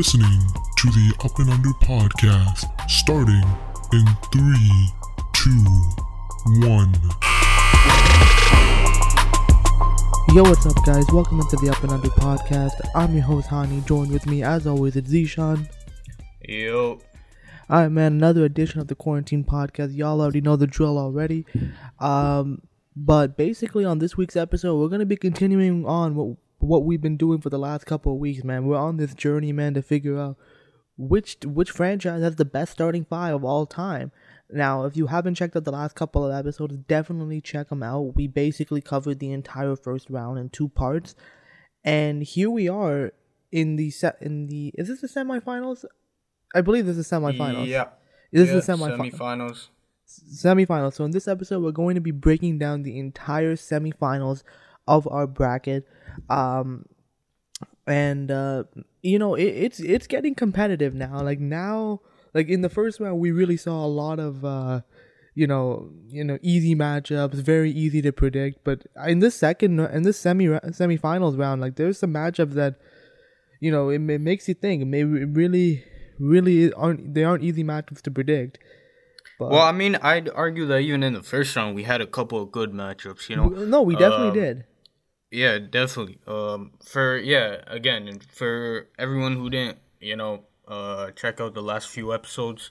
listening to the Up and Under podcast, starting in three, two, one. Yo, what's up, guys? Welcome into the Up and Under podcast. I'm your host, Hani. Joined with me, as always, it's Zishan. Yo. Alright, man, another edition of the Quarantine Podcast. Y'all already know the drill already. Um, but basically, on this week's episode, we're going to be continuing on what what we've been doing for the last couple of weeks, man. We're on this journey, man, to figure out which which franchise has the best starting five of all time. Now, if you haven't checked out the last couple of episodes, definitely check them out. We basically covered the entire first round in two parts, and here we are in the set in the is this the semifinals? I believe this is semifinals. Yeah. This yeah, is the semifinals. semifinals. Semifinals. So in this episode, we're going to be breaking down the entire semifinals of our bracket. Um, and uh, you know, it, it's it's getting competitive now. Like now, like in the first round, we really saw a lot of. Uh, you know, you know, easy matchups, very easy to predict. But in this second, in this semi semifinals round, like there's some matchups that, you know, it, it makes you think. Maybe really, really aren't they aren't easy matchups to predict. But, well, I mean, I'd argue that even in the first round, we had a couple of good matchups. You know, no, we definitely um, did. Yeah, definitely. Um, for yeah, again, for everyone who didn't, you know, uh, check out the last few episodes.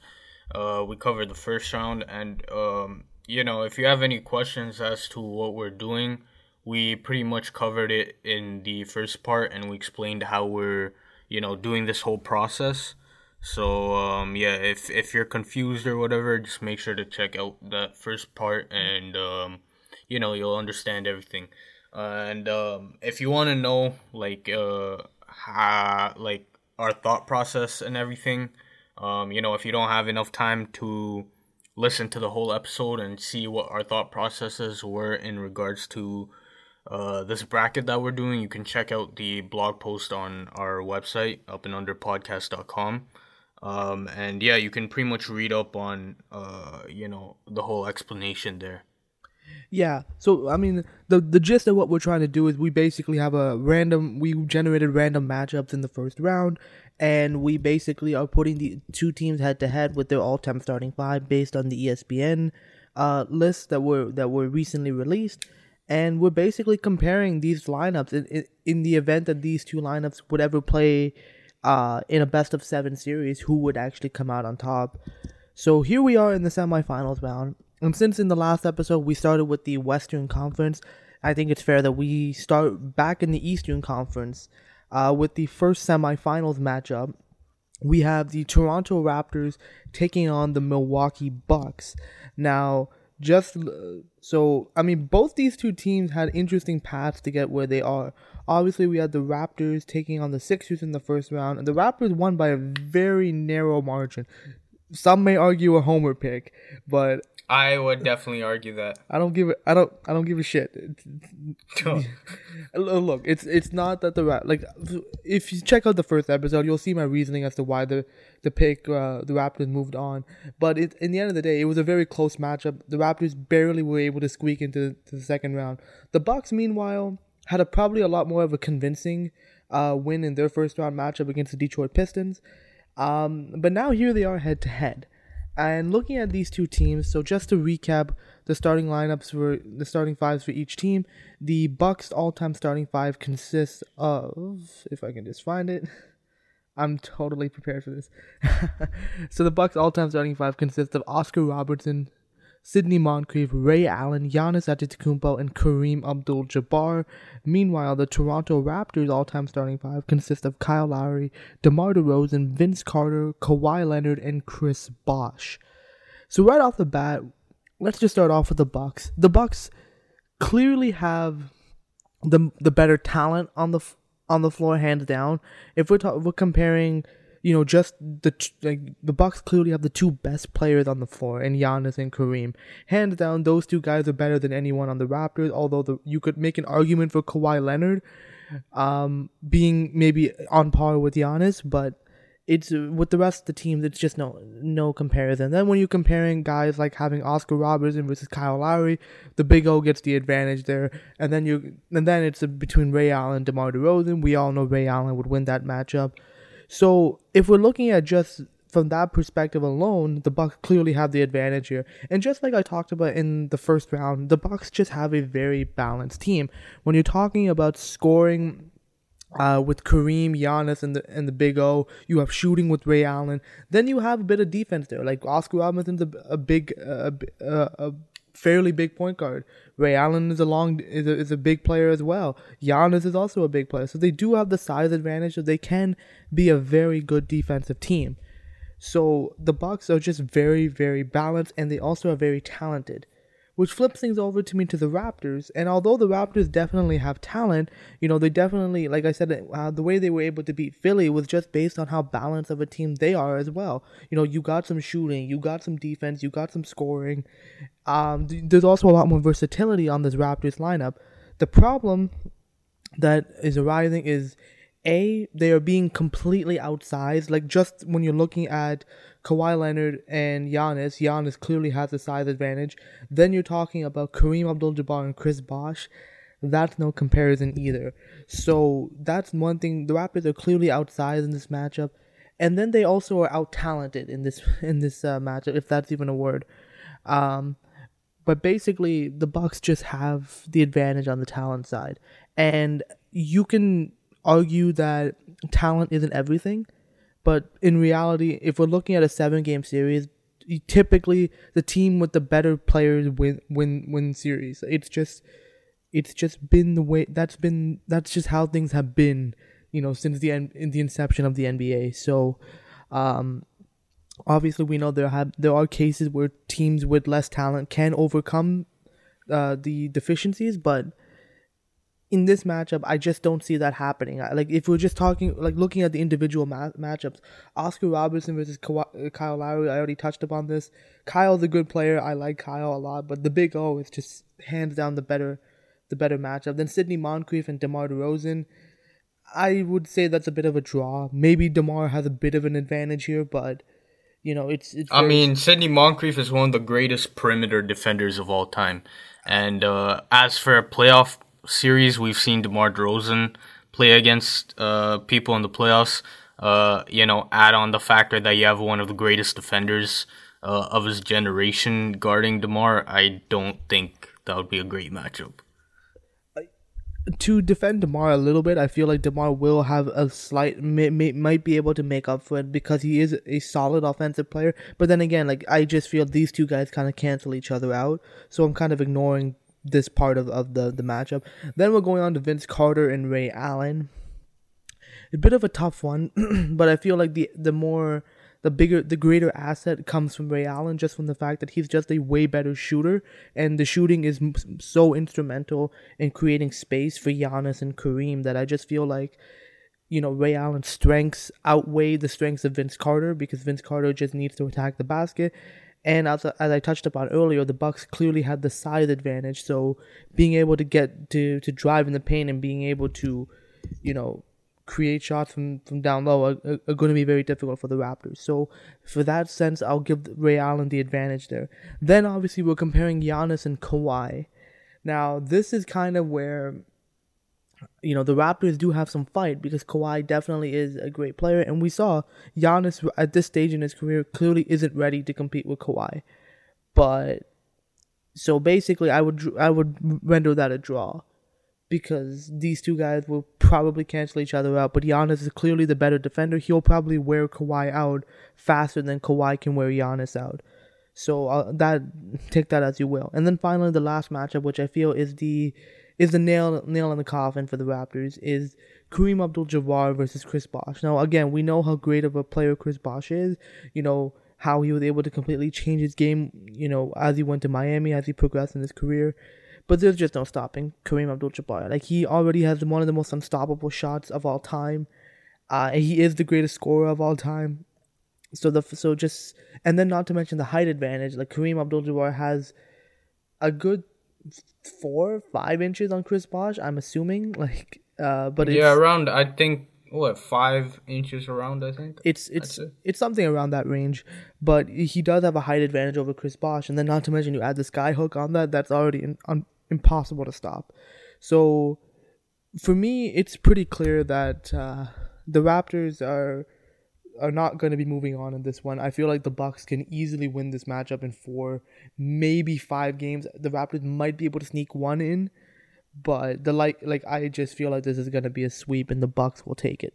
Uh, we covered the first round, and um, you know, if you have any questions as to what we're doing, we pretty much covered it in the first part, and we explained how we're, you know, doing this whole process. So um, yeah, if if you're confused or whatever, just make sure to check out that first part, and um, you know, you'll understand everything. And um, if you want to know like uh, how like our thought process and everything um, you know, if you don't have enough time to listen to the whole episode and see what our thought processes were in regards to uh, this bracket that we're doing, you can check out the blog post on our website, up and under podcast.com. Um, and yeah, you can pretty much read up on, uh, you know, the whole explanation there. Yeah. So I mean, the the gist of what we're trying to do is we basically have a random. We generated random matchups in the first round, and we basically are putting the two teams head to head with their all-time starting five based on the ESPN uh, lists that were that were recently released, and we're basically comparing these lineups in, in, in the event that these two lineups would ever play uh, in a best of seven series, who would actually come out on top. So here we are in the semifinals round, and since in the last episode we started with the Western Conference, I think it's fair that we start back in the Eastern Conference uh, with the first semifinals matchup. We have the Toronto Raptors taking on the Milwaukee Bucks. Now, just so I mean, both these two teams had interesting paths to get where they are. Obviously, we had the Raptors taking on the Sixers in the first round, and the Raptors won by a very narrow margin. Some may argue a homer pick, but I would definitely argue that. I don't give it. I don't. I don't give a shit. Look, it's it's not that the rap like if you check out the first episode, you'll see my reasoning as to why the the pick uh, the Raptors moved on. But it, in the end of the day, it was a very close matchup. The Raptors barely were able to squeak into the second round. The Bucks, meanwhile, had a probably a lot more of a convincing uh, win in their first round matchup against the Detroit Pistons. Um, but now here they are head to head. And looking at these two teams, so just to recap the starting lineups for the starting fives for each team, the Bucks all-time starting five consists of if I can just find it. I'm totally prepared for this. so the Bucks all-time starting five consists of Oscar Robertson, Sidney Moncrief, Ray Allen, Giannis Antetokounmpo, and Kareem Abdul-Jabbar. Meanwhile, the Toronto Raptors all-time starting five consists of Kyle Lowry, DeMar DeRozan, Vince Carter, Kawhi Leonard, and Chris Bosh. So right off the bat, let's just start off with the Bucks. The Bucks clearly have the the better talent on the on the floor, hands down. If we're ta- we're comparing you know, just the like the Bucks clearly have the two best players on the floor, and Giannis and Kareem. Hands down, those two guys are better than anyone on the Raptors. Although the, you could make an argument for Kawhi Leonard, um, being maybe on par with Giannis, but it's with the rest of the team. it's just no no comparison. Then when you're comparing guys like having Oscar Robertson versus Kyle Lowry, the Big O gets the advantage there, and then you and then it's between Ray Allen and DeMar DeRozan. We all know Ray Allen would win that matchup. So if we're looking at just from that perspective alone, the Bucks clearly have the advantage here. And just like I talked about in the first round, the Bucks just have a very balanced team. When you're talking about scoring uh, with Kareem, Giannis, and the and the Big O. You have shooting with Ray Allen. Then you have a bit of defense there, like Oscar Robertson's a, a big, uh, a, a fairly big point guard. Ray Allen is a long is a, is a big player as well. Giannis is also a big player, so they do have the size advantage. So they can be a very good defensive team. So the Bucks are just very very balanced, and they also are very talented which flips things over to me to the Raptors. And although the Raptors definitely have talent, you know, they definitely, like I said, uh, the way they were able to beat Philly was just based on how balanced of a team they are as well. You know, you got some shooting, you got some defense, you got some scoring. Um, there's also a lot more versatility on this Raptors lineup. The problem that is arising is a they are being completely outsized. Like just when you're looking at Kawhi Leonard and Giannis, Giannis clearly has a size advantage. Then you're talking about Kareem Abdul-Jabbar and Chris Bosh. That's no comparison either. So that's one thing. The Raptors are clearly outsized in this matchup, and then they also are out talented in this in this uh, matchup, if that's even a word. Um, but basically, the Bucks just have the advantage on the talent side, and you can argue that talent isn't everything, but in reality, if we're looking at a seven game series, typically the team with the better players win win win series. It's just it's just been the way that's been that's just how things have been, you know, since the end in the inception of the NBA. So um obviously we know there have there are cases where teams with less talent can overcome uh, the deficiencies, but in this matchup, I just don't see that happening. Like if we're just talking, like looking at the individual ma- matchups, Oscar Robertson versus uh, Kyle Lowry. I already touched upon this. Kyle's a good player. I like Kyle a lot, but the Big O is just hands down the better, the better matchup. Then Sidney Moncrief and DeMar DeRozan. I would say that's a bit of a draw. Maybe DeMar has a bit of an advantage here, but you know it's. it's I mean, Sidney Moncrief is one of the greatest perimeter defenders of all time, and uh, as for a playoff series, we've seen DeMar DeRozan play against uh, people in the playoffs. Uh, you know, add on the factor that you have one of the greatest defenders uh, of his generation guarding DeMar. I don't think that would be a great matchup. To defend DeMar a little bit, I feel like DeMar will have a slight may, may, might be able to make up for it because he is a solid offensive player. But then again, like I just feel these two guys kind of cancel each other out, so I'm kind of ignoring this part of, of the, the matchup. Then we're going on to Vince Carter and Ray Allen. A bit of a tough one, but I feel like the the more the bigger the greater asset comes from Ray Allen just from the fact that he's just a way better shooter and the shooting is so instrumental in creating space for Giannis and Kareem that I just feel like you know Ray Allen's strengths outweigh the strengths of Vince Carter because Vince Carter just needs to attack the basket and as, as I touched upon earlier, the Bucks clearly had the size advantage. So being able to get to, to drive in the paint and being able to, you know, create shots from, from down low are, are, going to be very difficult for the Raptors. So for that sense, I'll give Ray Allen the advantage there. Then obviously we're comparing Giannis and Kawhi. Now this is kind of where you know, the Raptors do have some fight because Kawhi definitely is a great player, and we saw Giannis at this stage in his career clearly isn't ready to compete with Kawhi. But so basically, I would I would render that a draw because these two guys will probably cancel each other out. But Giannis is clearly the better defender. He'll probably wear Kawhi out faster than Kawhi can wear Giannis out. So uh, that take that as you will. And then finally, the last matchup, which I feel is the is the nail nail in the coffin for the Raptors is Kareem Abdul-Jabbar versus Chris Bosh. Now, again, we know how great of a player Chris Bosh is. You know how he was able to completely change his game. You know as he went to Miami, as he progressed in his career. But there's just no stopping Kareem Abdul-Jabbar. Like he already has one of the most unstoppable shots of all time. Uh, he is the greatest scorer of all time. So the so just and then not to mention the height advantage. Like Kareem Abdul-Jabbar has a good four, five inches on Chris Bosh. I'm assuming, like, uh, but yeah, around I think what five inches around. I think it's it's it's something around that range. But he does have a height advantage over Chris Bosh, and then not to mention you add the sky hook on that. That's already in, un, impossible to stop. So for me, it's pretty clear that uh, the Raptors are are not going to be moving on in this one. I feel like the Bucks can easily win this matchup in four, maybe five games. The Raptors might be able to sneak one in, but the like like I just feel like this is going to be a sweep and the Bucks will take it.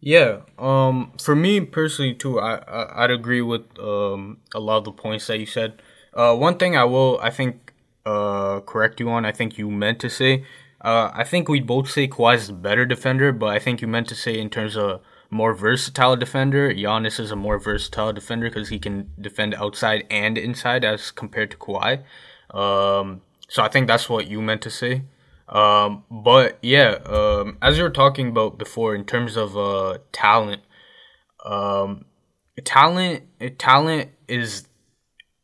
Yeah, um, for me personally too, I, I would agree with um a lot of the points that you said. Uh, one thing I will I think uh correct you on. I think you meant to say. Uh, I think we both say Kawhi's the better defender, but I think you meant to say in terms of more versatile defender. Giannis is a more versatile defender because he can defend outside and inside as compared to Kawhi. Um, so I think that's what you meant to say. Um, but yeah, um, as you were talking about before, in terms of uh, talent, um, talent, talent is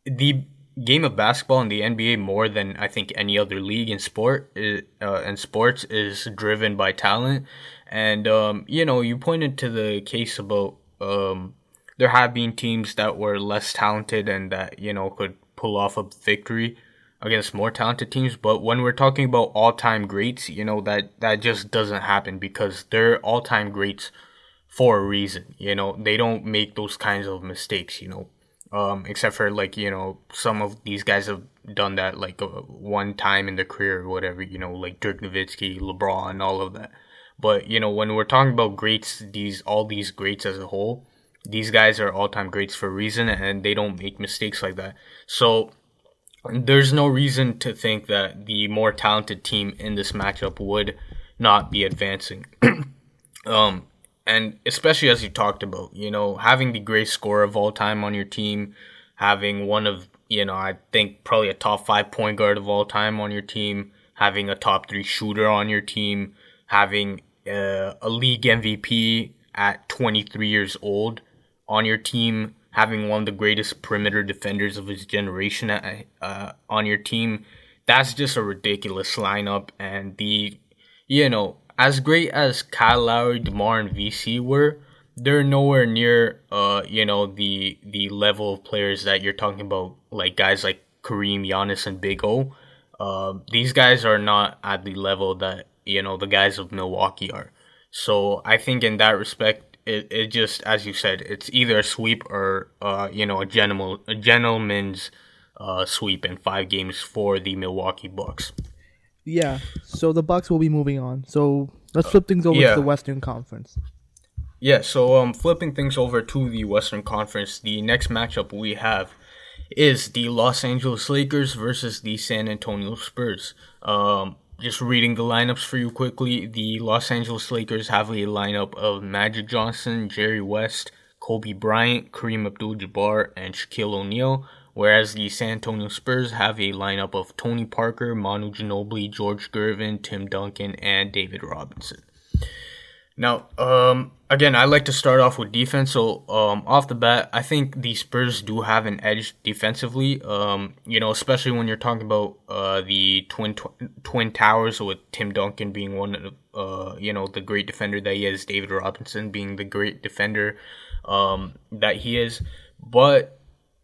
the game of basketball in the NBA more than I think any other league in sport uh, and sports is driven by talent. And um, you know, you pointed to the case about um, there have been teams that were less talented and that you know could pull off a victory against more talented teams. But when we're talking about all time greats, you know, that, that just doesn't happen because they're all time greats for a reason. You know, they don't make those kinds of mistakes, you know. Um, except for like, you know, some of these guys have done that like uh, one time in their career or whatever, you know, like Dirk Nowitzki, LeBron, all of that. But, you know, when we're talking about greats, these all these greats as a whole, these guys are all time greats for a reason and they don't make mistakes like that. So there's no reason to think that the more talented team in this matchup would not be advancing. um, and especially as you talked about, you know, having the greatest scorer of all time on your team, having one of, you know, I think probably a top five point guard of all time on your team, having a top three shooter on your team, having uh, a league MVP at 23 years old on your team, having one of the greatest perimeter defenders of his generation at, uh, on your team, that's just a ridiculous lineup. And the, you know, as great as Kyle Lowry, DeMar, and VC were, they're nowhere near, uh, you know, the the level of players that you're talking about, like guys like Kareem, Giannis, and Big O. Uh, these guys are not at the level that you know the guys of Milwaukee are. So I think in that respect, it, it just as you said, it's either a sweep or uh, you know a gentleman a gentleman's uh, sweep in five games for the Milwaukee Bucks. Yeah, so the Bucks will be moving on. So let's flip things over yeah. to the Western Conference. Yeah, so um, flipping things over to the Western Conference, the next matchup we have is the Los Angeles Lakers versus the San Antonio Spurs. Um, just reading the lineups for you quickly. The Los Angeles Lakers have a lineup of Magic Johnson, Jerry West, Kobe Bryant, Kareem Abdul-Jabbar, and Shaquille O'Neal. Whereas the San Antonio Spurs have a lineup of Tony Parker, Manu Ginobili, George Gervin, Tim Duncan, and David Robinson. Now, um, again, I like to start off with defense. So, um, off the bat, I think the Spurs do have an edge defensively. Um, you know, especially when you're talking about uh, the twin tw- twin towers with Tim Duncan being one of uh, you know the great defender that he is, David Robinson being the great defender um, that he is. But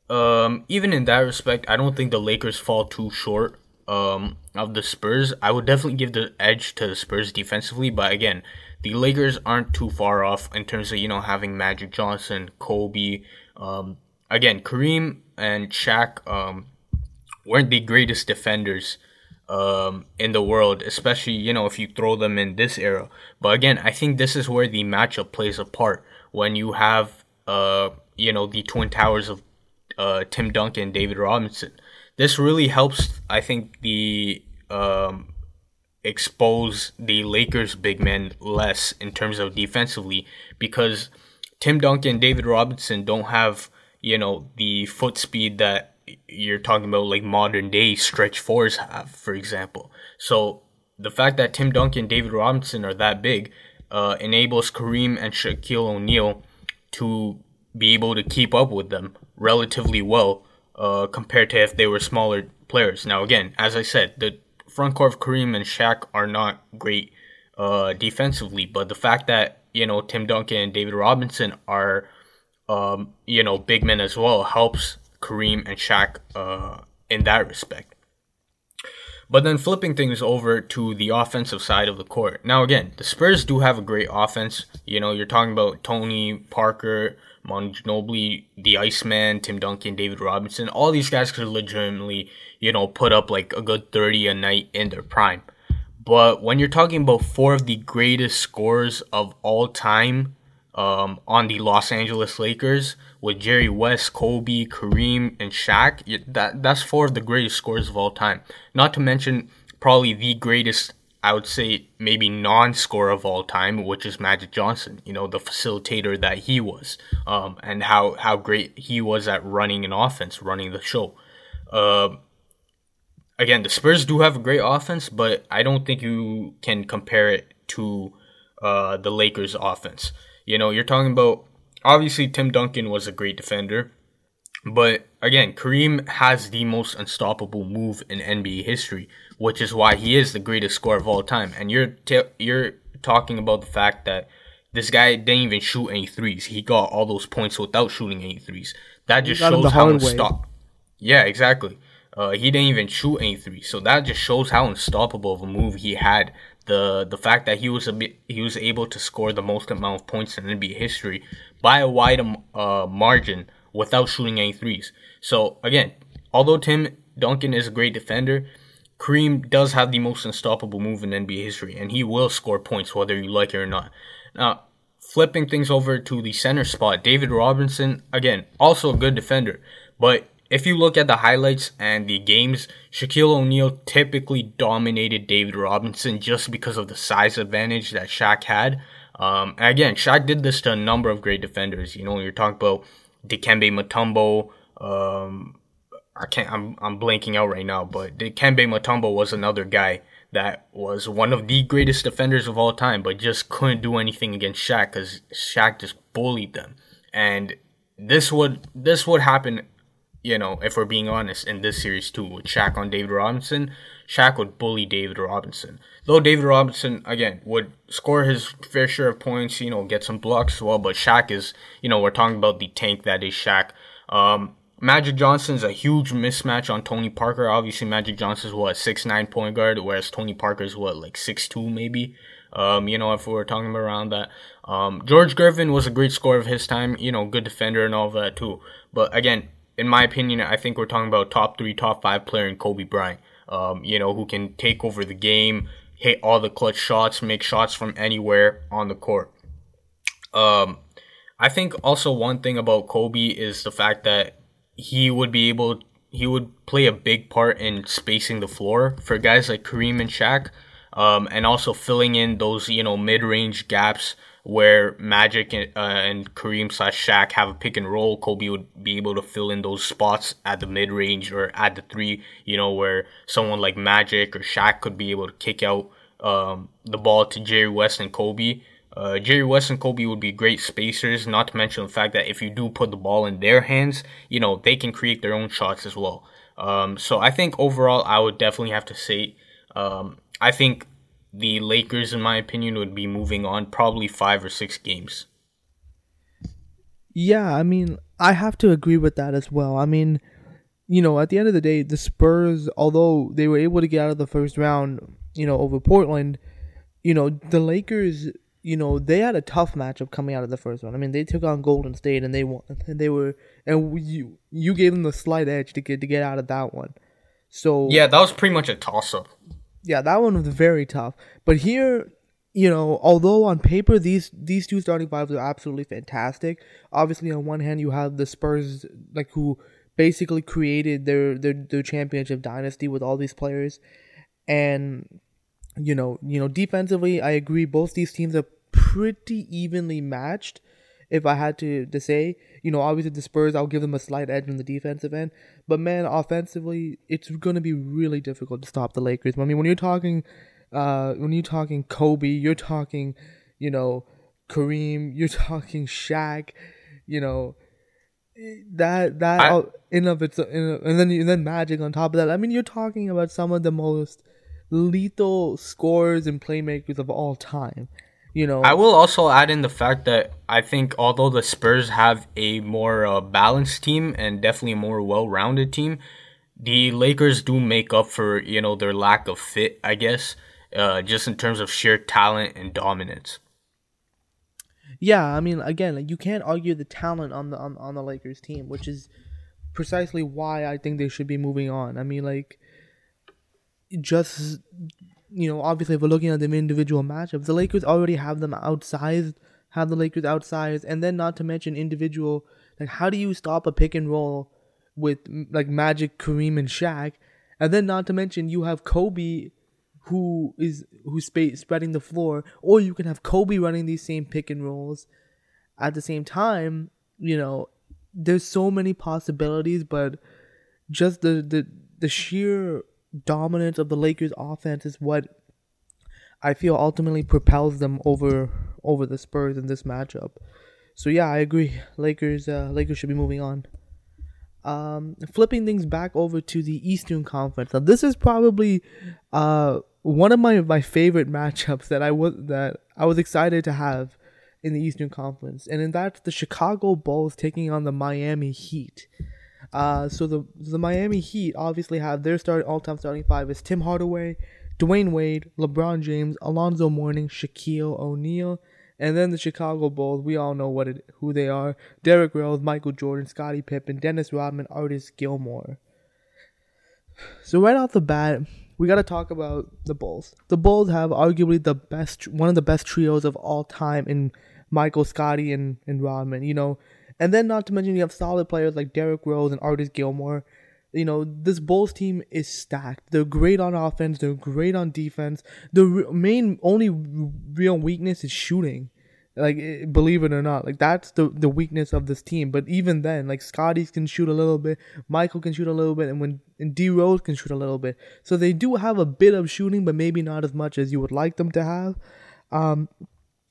um, even in that respect, I don't think the Lakers fall too short um, of the Spurs. I would definitely give the edge to the Spurs defensively, but again the Lakers aren't too far off in terms of you know having Magic Johnson, Kobe. Um, again, Kareem and Shaq um, weren't the greatest defenders um, in the world, especially you know if you throw them in this era. But again, I think this is where the matchup plays a part when you have uh, you know the twin towers of uh, Tim Duncan, David Robinson. This really helps, I think, the um, expose the Lakers big men less in terms of defensively because Tim Duncan, and David Robinson don't have, you know, the foot speed that you're talking about like modern day stretch fours have, for example. So the fact that Tim Duncan, and David Robinson are that big uh, enables Kareem and Shaquille O'Neal to be able to keep up with them relatively well uh, compared to if they were smaller players. Now, again, as I said, the front court of Kareem and Shaq are not great uh, defensively, but the fact that you know Tim Duncan and David Robinson are um, you know big men as well helps Kareem and Shaq uh, in that respect. But then flipping things over to the offensive side of the court. Now, again, the Spurs do have a great offense. You know, you're talking about Tony Parker, Manu Ginobili, the Iceman, Tim Duncan, David Robinson. All these guys could legitimately, you know, put up like a good 30 a night in their prime. But when you're talking about four of the greatest scorers of all time um, on the Los Angeles Lakers, with Jerry West, Kobe, Kareem, and Shaq, that that's four of the greatest scorers of all time. Not to mention probably the greatest, I would say maybe non-scorer of all time, which is Magic Johnson. You know the facilitator that he was, um, and how how great he was at running an offense, running the show. Uh, again, the Spurs do have a great offense, but I don't think you can compare it to uh, the Lakers' offense. You know, you're talking about obviously Tim Duncan was a great defender, but again, Kareem has the most unstoppable move in NBA history, which is why he is the greatest scorer of all time. And you're t- you're talking about the fact that this guy didn't even shoot any threes. He got all those points without shooting any threes. That just shows how unstoppable. Yeah, exactly. Uh, he didn't even shoot any threes, so that just shows how unstoppable of a move he had. The the fact that he was a bit, he was able to score the most amount of points in NBA history by a wide um, uh, margin without shooting any threes. So again, although Tim Duncan is a great defender, Kareem does have the most unstoppable move in NBA history, and he will score points whether you like it or not. Now, flipping things over to the center spot, David Robinson, again, also a good defender, but if you look at the highlights and the games, Shaquille O'Neal typically dominated David Robinson just because of the size advantage that Shaq had. Um, again, Shaq did this to a number of great defenders. You know, you're talking about Dikembe Mutombo. Um, I can't. I'm I'm blanking out right now, but Dikembe Mutombo was another guy that was one of the greatest defenders of all time, but just couldn't do anything against Shaq because Shaq just bullied them. And this would this would happen, you know, if we're being honest, in this series too, with Shaq on David Robinson. Shaq would bully David Robinson. Though David Robinson, again, would score his fair share of points, you know, get some blocks as well, but Shaq is, you know, we're talking about the tank that is Shaq. Um, Magic Johnson's a huge mismatch on Tony Parker. Obviously, Magic Johnson's what six nine point guard, whereas Tony Parker's what like six two maybe. Um, you know, if we were talking around that, um, George Gervin was a great scorer of his time. You know, good defender and all that too. But again, in my opinion, I think we're talking about top three, top five player in Kobe Bryant um, you know, who can take over the game, hit all the clutch shots, make shots from anywhere on the court. Um, I think also one thing about Kobe is the fact that he would be able, he would play a big part in spacing the floor for guys like Kareem and Shaq, um, and also filling in those you know mid range gaps where Magic and, uh, and Kareem slash Shaq have a pick and roll, Kobe would be able to fill in those spots at the mid range or at the three, you know, where someone like Magic or Shaq could be able to kick out um, the ball to Jerry West and Kobe. Uh, Jerry West and Kobe would be great spacers, not to mention the fact that if you do put the ball in their hands, you know, they can create their own shots as well. Um, so I think overall, I would definitely have to say, um, I think the Lakers, in my opinion, would be moving on probably five or six games. Yeah, I mean, I have to agree with that as well. I mean, you know, at the end of the day, the Spurs, although they were able to get out of the first round, you know, over Portland, you know, the Lakers, you know, they had a tough matchup coming out of the first round. I mean, they took on Golden State and they won, and they were, and you you gave them the slight edge to get to get out of that one. So yeah, that was pretty much a toss up yeah, that one was very tough. But here, you know, although on paper these these two starting fives are absolutely fantastic. Obviously, on one hand, you have the Spurs, like who basically created their their, their championship dynasty with all these players, and you know, you know, defensively, I agree. Both these teams are pretty evenly matched if I had to, to say. You know, obviously the Spurs, I'll give them a slight edge on the defensive end. But man, offensively, it's going to be really difficult to stop the Lakers. I mean, when you're talking, uh, when you're talking Kobe, you're talking, you know, Kareem, you're talking Shaq, you know, that that I, in of its and then and then Magic on top of that. I mean, you're talking about some of the most lethal scorers and playmakers of all time. You know, I will also add in the fact that I think although the Spurs have a more uh, balanced team and definitely a more well-rounded team, the Lakers do make up for you know their lack of fit, I guess, uh, just in terms of sheer talent and dominance. Yeah, I mean, again, like, you can't argue the talent on the on, on the Lakers team, which is precisely why I think they should be moving on. I mean, like, just you know, obviously, if we're looking at the individual matchups, the Lakers already have them outsized, have the Lakers outsized, and then not to mention individual. Like, how do you stop a pick and roll with like Magic, Kareem, and Shaq, and then not to mention you have Kobe, who is who's sp- spreading the floor, or you can have Kobe running these same pick and rolls. At the same time, you know, there's so many possibilities, but just the the the sheer dominance of the Lakers offense is what I feel ultimately propels them over over the Spurs in this matchup. So yeah, I agree. Lakers uh, Lakers should be moving on. Um, flipping things back over to the Eastern Conference. Now this is probably uh, one of my, my favorite matchups that I was that I was excited to have in the Eastern Conference, and in that's the Chicago Bulls taking on the Miami Heat. Uh, so the the Miami Heat obviously have their start all time starting five is Tim Hardaway, Dwyane Wade, LeBron James, Alonzo Mourning, Shaquille O'Neal, and then the Chicago Bulls. We all know what it, who they are: Derrick Rose, Michael Jordan, Scottie Pippen, Dennis Rodman, Artis Gilmore. So right off the bat, we got to talk about the Bulls. The Bulls have arguably the best, one of the best trios of all time in Michael, Scottie, and and Rodman. You know, and then not to mention you have solid players like Derrick Rose and Artis Gilmore. You know, this Bulls team is stacked. They're great on offense. They're great on defense. The re- main only real weakness is shooting. Like eh, believe it or not, like that's the the weakness of this team. But even then, like Scotties can shoot a little bit, Michael can shoot a little bit, and when and D Rose can shoot a little bit. So they do have a bit of shooting, but maybe not as much as you would like them to have. Um,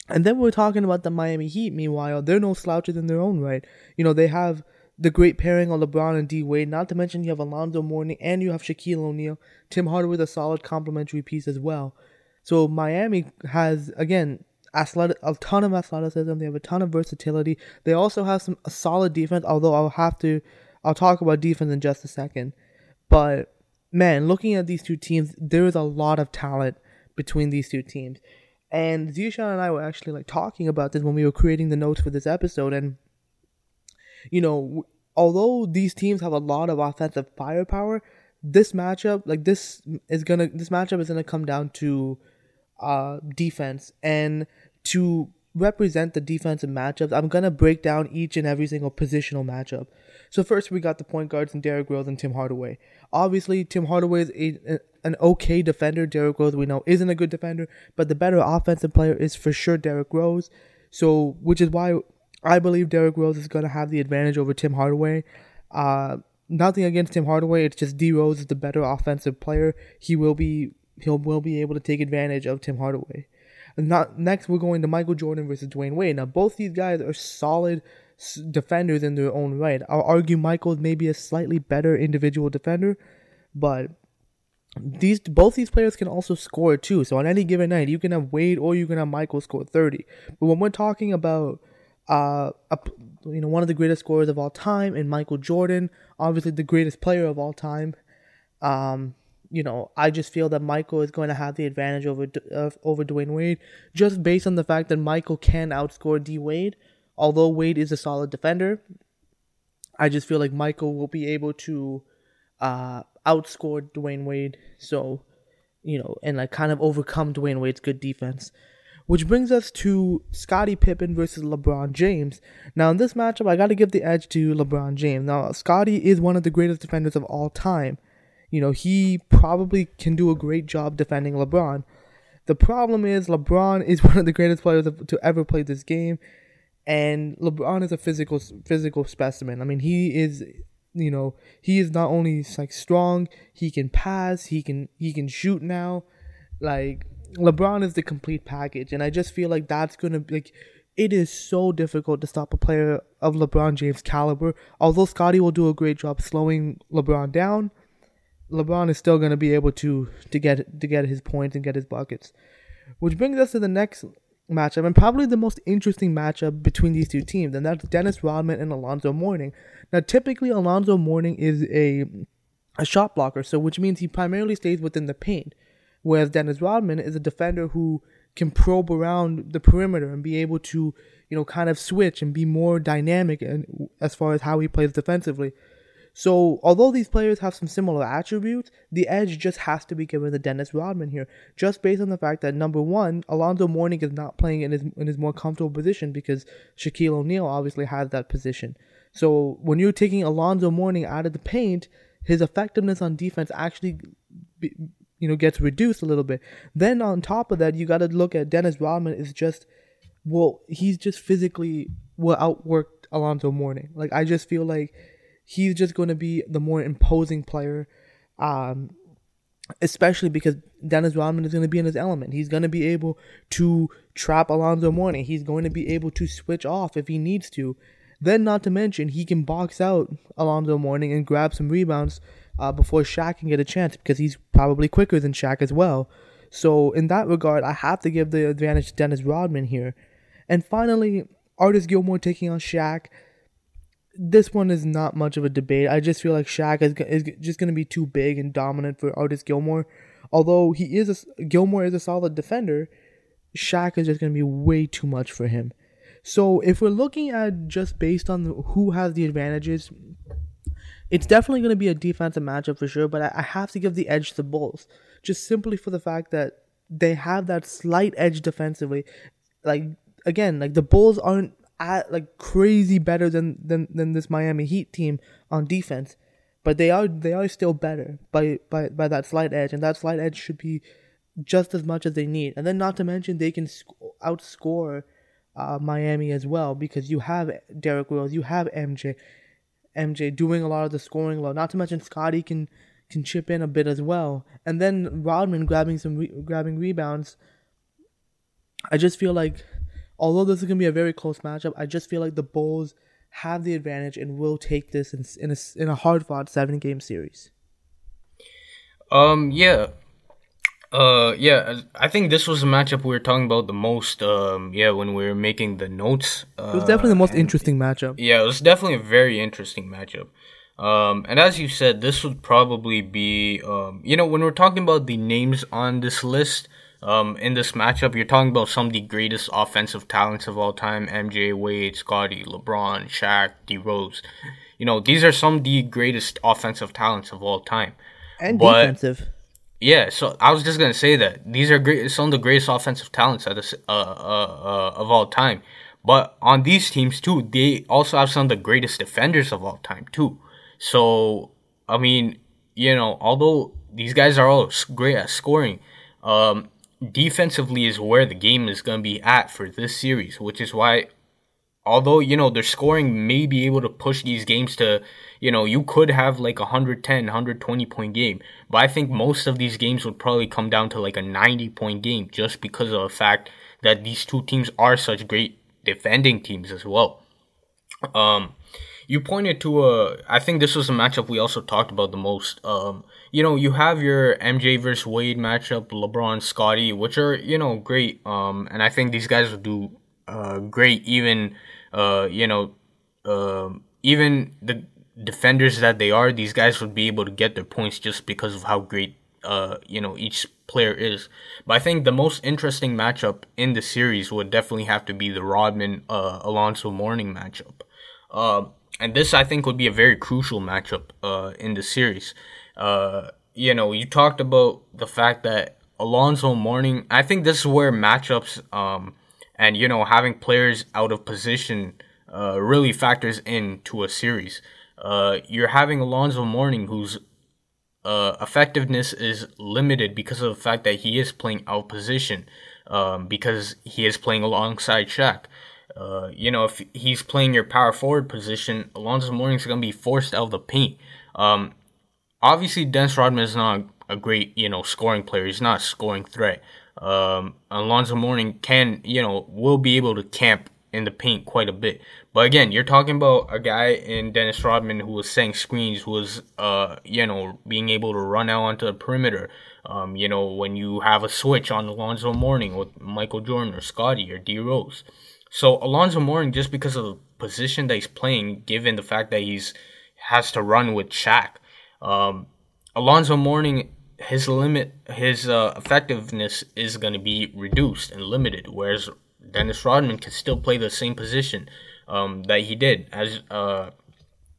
and then we're talking about the Miami Heat. Meanwhile, they're no slouches in their own right. You know, they have the great pairing of LeBron and D Wade. Not to mention you have Alonzo Mourning and you have Shaquille O'Neal. Tim Hardaway a solid complementary piece as well. So Miami has again athletic, a ton of athleticism. They have a ton of versatility. They also have some a solid defense. Although I'll have to, I'll talk about defense in just a second. But man, looking at these two teams, there is a lot of talent between these two teams. And Zishan and I were actually like talking about this when we were creating the notes for this episode. And, you know, although these teams have a lot of offensive firepower, this matchup, like this is gonna, this matchup is gonna come down to uh defense. And to represent the defensive matchups, I'm gonna break down each and every single positional matchup. So first we got the point guards and Derrick Rose and Tim Hardaway. Obviously, Tim Hardaway is a, an okay defender. Derrick Rose, we know, isn't a good defender, but the better offensive player is for sure Derrick Rose. So, which is why I believe Derrick Rose is going to have the advantage over Tim Hardaway. Uh, nothing against Tim Hardaway. It's just D Rose is the better offensive player. He will be he'll will be able to take advantage of Tim Hardaway. Not next, we're going to Michael Jordan versus Dwyane Wade. Now, both these guys are solid defenders in their own right. I'll argue Michael is maybe a slightly better individual defender, but these both these players can also score too. So on any given night, you can have Wade or you can have Michael score 30. But when we're talking about uh, a, you know, one of the greatest scorers of all time, and Michael Jordan, obviously the greatest player of all time. Um, you know, I just feel that Michael is going to have the advantage over uh, over Dwyane Wade, just based on the fact that Michael can outscore D Wade. Although Wade is a solid defender, I just feel like Michael will be able to uh, outscore Dwyane Wade. So, you know, and like kind of overcome Dwyane Wade's good defense. Which brings us to Scottie Pippen versus LeBron James. Now, in this matchup, I got to give the edge to LeBron James. Now, Scottie is one of the greatest defenders of all time. You know, he probably can do a great job defending LeBron. The problem is, LeBron is one of the greatest players to ever play this game, and LeBron is a physical physical specimen. I mean, he is you know he is not only like strong he can pass he can he can shoot now. Like lebron is the complete package. And i just feel like that's gonna be like it is so difficult to stop a player of lebron james caliber. Although scottie will do a great job slowing lebron down lebron is still gonna be able to to get to get his points and get his buckets. Which brings us to the next matchup and probably the most interesting matchup between these two teams, and that's Dennis Rodman and Alonzo Mourning. Now, typically, Alonzo Mourning is a a shot blocker, so which means he primarily stays within the paint. Whereas Dennis Rodman is a defender who can probe around the perimeter and be able to, you know, kind of switch and be more dynamic and as far as how he plays defensively. So, although these players have some similar attributes, the edge just has to be given to Dennis Rodman here, just based on the fact that number one, Alonzo Mourning is not playing in his in his more comfortable position because Shaquille O'Neal obviously has that position. So, when you're taking Alonzo Mourning out of the paint, his effectiveness on defense actually, be, you know, gets reduced a little bit. Then on top of that, you got to look at Dennis Rodman is just, well, he's just physically will outwork Alonzo Mourning. Like I just feel like he's just going to be the more imposing player. Um, especially because Dennis Rodman is going to be in his element. He's going to be able to trap Alonzo Mourning. He's going to be able to switch off if he needs to. Then, not to mention, he can box out Alonzo Mourning and grab some rebounds uh, before Shaq can get a chance because he's probably quicker than Shaq as well. So, in that regard, I have to give the advantage to Dennis Rodman here. And finally, Artis Gilmore taking on Shaq this one is not much of a debate. I just feel like Shaq is, is just going to be too big and dominant for Artis Gilmore. Although he is a, Gilmore is a solid defender, Shaq is just going to be way too much for him. So if we're looking at just based on who has the advantages, it's definitely going to be a defensive matchup for sure. But I, I have to give the edge to the Bulls, just simply for the fact that they have that slight edge defensively. Like again, like the Bulls aren't at like crazy better than than than this Miami Heat team on defense, but they are they are still better by by by that slight edge, and that slight edge should be just as much as they need. And then not to mention they can sc- outscore uh, Miami as well because you have Derrick Rose, you have MJ, MJ doing a lot of the scoring low. Not to mention Scottie can can chip in a bit as well, and then Rodman grabbing some re- grabbing rebounds. I just feel like although this is going to be a very close matchup, I just feel like the Bulls have the advantage and will take this in, in a, in a hard fought seven game series. Um, yeah. Uh, yeah, I think this was the matchup we were talking about the most, um, yeah, when we were making the notes. Uh, it was definitely the most interesting matchup. Yeah, it was definitely a very interesting matchup. Um, and as you said, this would probably be, um, you know, when we're talking about the names on this list, um, in this matchup, you're talking about some of the greatest offensive talents of all time: MJ, Wade, Scottie, LeBron, Shaq, D Rose. You know, these are some of the greatest offensive talents of all time. And but, defensive. Yeah, so I was just gonna say that these are great, some of the greatest offensive talents at this, uh, uh, uh, of all time. But on these teams too, they also have some of the greatest defenders of all time too. So I mean, you know, although these guys are all great at scoring, um, defensively is where the game is going to be at for this series, which is why, although, you know, their scoring may be able to push these games to, you know, you could have like a 110, 120 point game, but I think most of these games would probably come down to like a 90 point game just because of the fact that these two teams are such great defending teams as well. Um, you pointed to a. I think this was a matchup we also talked about the most. Um, you know, you have your MJ versus Wade matchup, LeBron, Scottie, which are you know great. Um, and I think these guys will do uh great. Even uh, you know, uh, even the defenders that they are, these guys would be able to get their points just because of how great uh you know each player is. But I think the most interesting matchup in the series would definitely have to be the Rodman uh Alonzo Mourning matchup. Um, and this I think would be a very crucial matchup uh, in the series. Uh, you know, you talked about the fact that Alonzo Mourning. I think this is where matchups um, and you know having players out of position uh, really factors into a series. Uh, you're having Alonzo Mourning, whose uh, effectiveness is limited because of the fact that he is playing out position, um, because he is playing alongside Shaq. Uh, you know, if he's playing your power forward position, Alonzo Mourning's going to be forced out of the paint. Um, obviously, Dennis Rodman is not a great, you know, scoring player. He's not a scoring threat. Um, Alonzo Mourning can, you know, will be able to camp in the paint quite a bit. But again, you're talking about a guy in Dennis Rodman who was setting screens, who was, uh, you know, being able to run out onto the perimeter. Um, you know, when you have a switch on Alonzo Mourning with Michael Jordan or Scottie or D Rose. So Alonzo Mourning, just because of the position that he's playing, given the fact that he's has to run with Shaq, um, Alonzo Mourning, his limit, his uh, effectiveness is going to be reduced and limited, whereas Dennis Rodman can still play the same position um, that he did. As uh,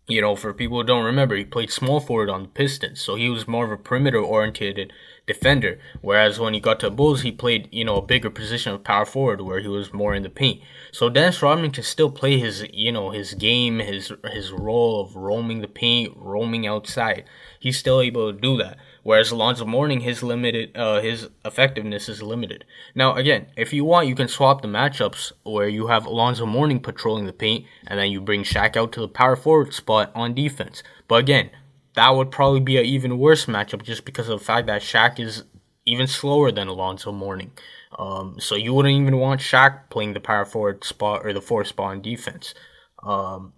you know, for people who don't remember, he played small forward on the Pistons, so he was more of a perimeter oriented defender. Whereas when he got to Bulls, he played you know a bigger position of power forward, where he was more in the paint. So Dennis Rodman can still play his you know his game, his his role of roaming the paint, roaming outside. He's still able to do that. Whereas Alonzo Mourning, his limited, uh, his effectiveness is limited. Now, again, if you want, you can swap the matchups where you have Alonzo Mourning patrolling the paint, and then you bring Shaq out to the power forward spot on defense. But again, that would probably be an even worse matchup just because of the fact that Shaq is even slower than Alonzo Mourning. Um, so you wouldn't even want Shaq playing the power forward spot or the four spot on defense. Um,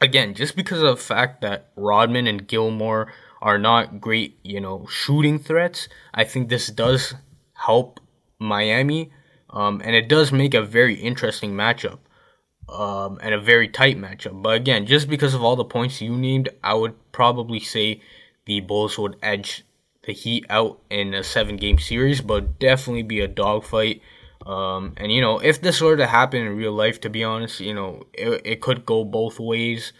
again, just because of the fact that Rodman and Gilmore are not great, you know, shooting threats. I think this does help Miami, um, and it does make a very interesting matchup um, and a very tight matchup. But again, just because of all the points you named, I would probably say the Bulls would edge the Heat out in a seven game series, but definitely be a dogfight. Um, and you know, if this were to happen in real life, to be honest, you know, it, it could go both ways.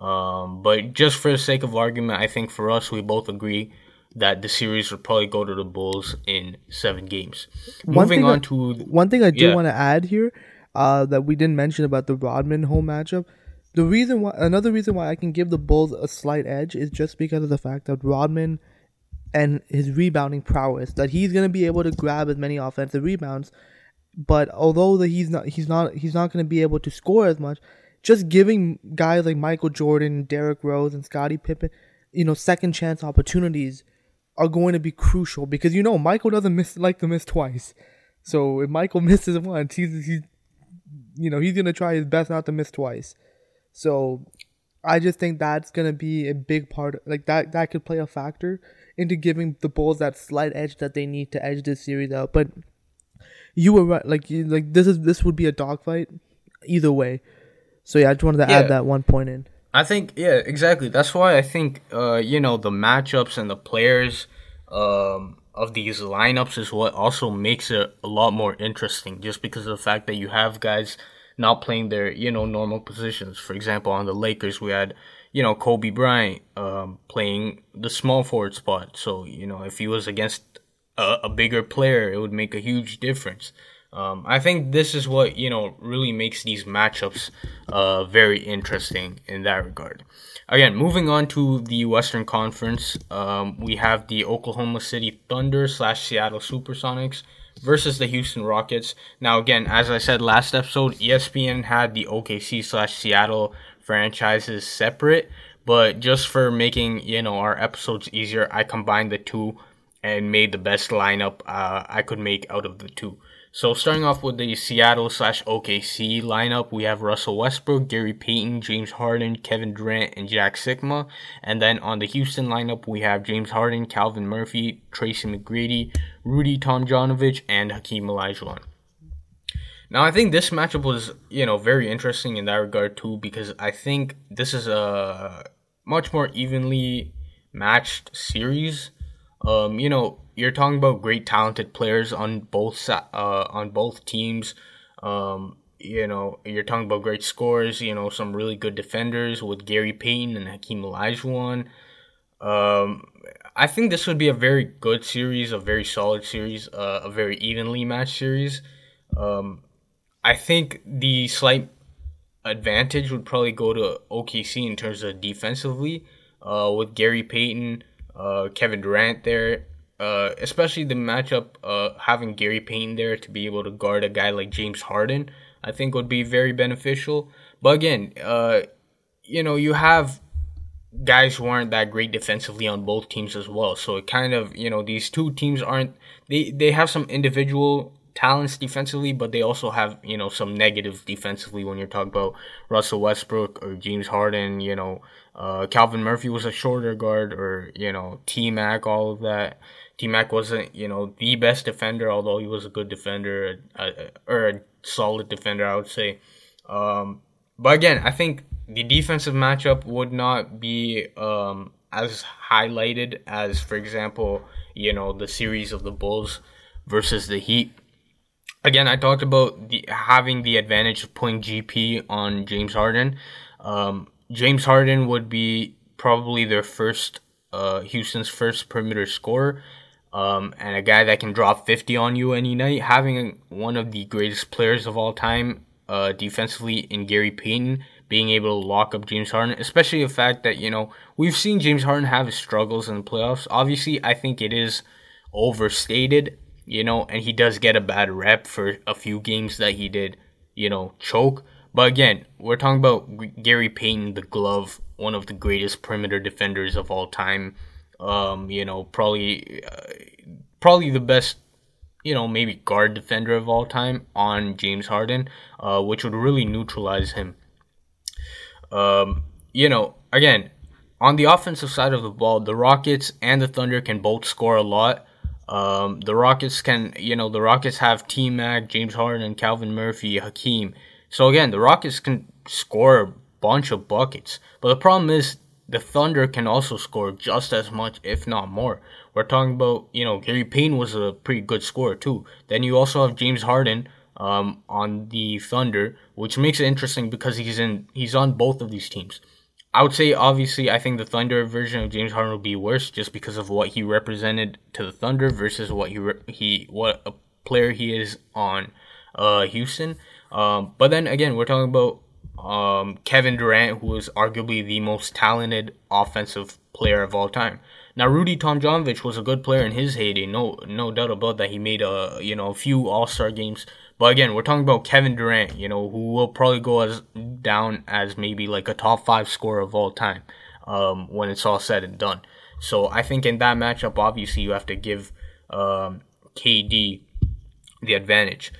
Um, but just for the sake of argument, I think for us, we both agree that the series would probably go to the Bulls in seven games. One Moving on I- to One thing I do Yeah. want to add here uh, that we didn't mention about the Rodman home matchup. The reason why, another reason why I can give the Bulls a slight edge is just because of the fact that Rodman and his rebounding prowess, that he's gonna be able to grab as many offensive rebounds. But although that he's not, he's not, he's not gonna be able to score as much. Just giving guys like Michael Jordan, Derrick Rose, and Scottie Pippen, you know, second chance opportunities are going to be crucial because you know Michael doesn't miss like to miss twice. So if Michael misses once, he's he's you know he's gonna try his best not to miss twice. So I just think that's gonna be a big part. Like that that could play a factor into giving the Bulls that slight edge that they need to edge this series out. But you were right. Like you, like this is this would be a dogfight either way. So yeah, I just wanted to Yeah. add that one point in. I think yeah, exactly. That's why I think uh, you know the matchups and the players um, of these lineups is what also makes it a lot more interesting. Just because of the fact that you have guys not playing their you know normal positions. For example, on the Lakers, we had you know Kobe Bryant um, playing the small forward spot. So you know if he was against a, a bigger player, it would make a huge difference. Um, I think this is what you know really makes these matchups uh, very interesting in that regard. Again, moving on to the Western Conference, um, we have the Oklahoma City Thunder slash Seattle SuperSonics versus the Houston Rockets. Now, again, as I said last episode, ESPN had the OKC slash Seattle franchises separate, but just for making you know our episodes easier, I combined the two and made the best lineup uh, I could make out of the two. So starting off with the Seattle slash OKC lineup, we have Russell Westbrook, Gary Payton, James Harden, Kevin Durant, and Jack Sikma. And then on the Houston lineup, we have James Harden, Calvin Murphy, Tracy McGrady, Rudy Tomjanovich, and Hakeem Olajuwon. Now I think this matchup was, you know, very interesting in that regard too, because I think this is a much more evenly matched series. Um, you know, you're talking about great talented players on both uh, on both teams. Um, you know, you're talking about great scores. You know, some really good defenders with Gary Payton and Hakeem Olajuwon. Um, I think this would be a very good series, a very solid series, uh, a very evenly matched series. Um, I think the slight advantage would probably go to OKC in terms of defensively, uh, with Gary Payton, uh, Kevin Durant there, uh, especially the matchup uh, having Gary Payton there to be able to guard a guy like James Harden, I think would be very beneficial. But again, uh, you know, you have guys who aren't that great defensively on both teams as well. So it kind of, you know, these two teams aren't they they have some individual talents defensively, but they also have, you know, some negatives defensively when you're talking about Russell Westbrook or James Harden, you know, uh, Calvin Murphy was a shorter guard or, you know, T Mac, all of that. T Mac wasn't, you know, the best defender, although he was a good defender or a solid defender, I would say. Um, but again, I think the defensive matchup would not be um, as highlighted as, for example, you know, the series of the Bulls versus the Heat. Again, I talked about the, having the advantage of putting GP on James Harden. Um, James Harden would be probably their first, uh, Houston's first perimeter scorer. Um, and a guy that can drop 50 on you any night. Having one of the greatest players of all time uh, defensively in Gary Payton being able to lock up James Harden, especially the fact that, you know, we've seen James Harden have his struggles in the playoffs. Obviously, I think it is overstated, you know, and he does get a bad rep for a few games that he did, you know, choke. But again, we're talking about Gary Payton, the glove, one of the greatest perimeter defenders of all time. Um, you know, probably, uh, probably the best, you know, maybe guard defender of all time on James Harden, uh, which would really neutralize him. Um, you know, again, on the offensive side of the ball, the Rockets and the Thunder can both score a lot. Um, the Rockets can, you know, the Rockets have T Mac, James Harden, Calvin Murphy, Hakeem. So again, the Rockets can score a bunch of buckets. But the problem is the Thunder can also score just as much, if not more. We're talking about, you know, Gary Payton was a pretty good scorer too. Then you also have James Harden um, on the Thunder, which makes it interesting because he's in he's on both of these teams. I would say obviously I think the Thunder version of James Harden will be worse just because of what he represented to the Thunder versus what he he what a player he is on uh, Houston. Um, but then again, we're talking about um, Kevin Durant, who is arguably the most talented offensive player of all time. Now, Rudy Tomjanovich was a good player in his heyday, no no doubt about that. He made a you know a few All Star games, but again, we're talking about Kevin Durant, you know, who will probably go as down as maybe like a top five scorer of all time um, when it's all said and done. So I think in that matchup, obviously you have to give um, KD the advantage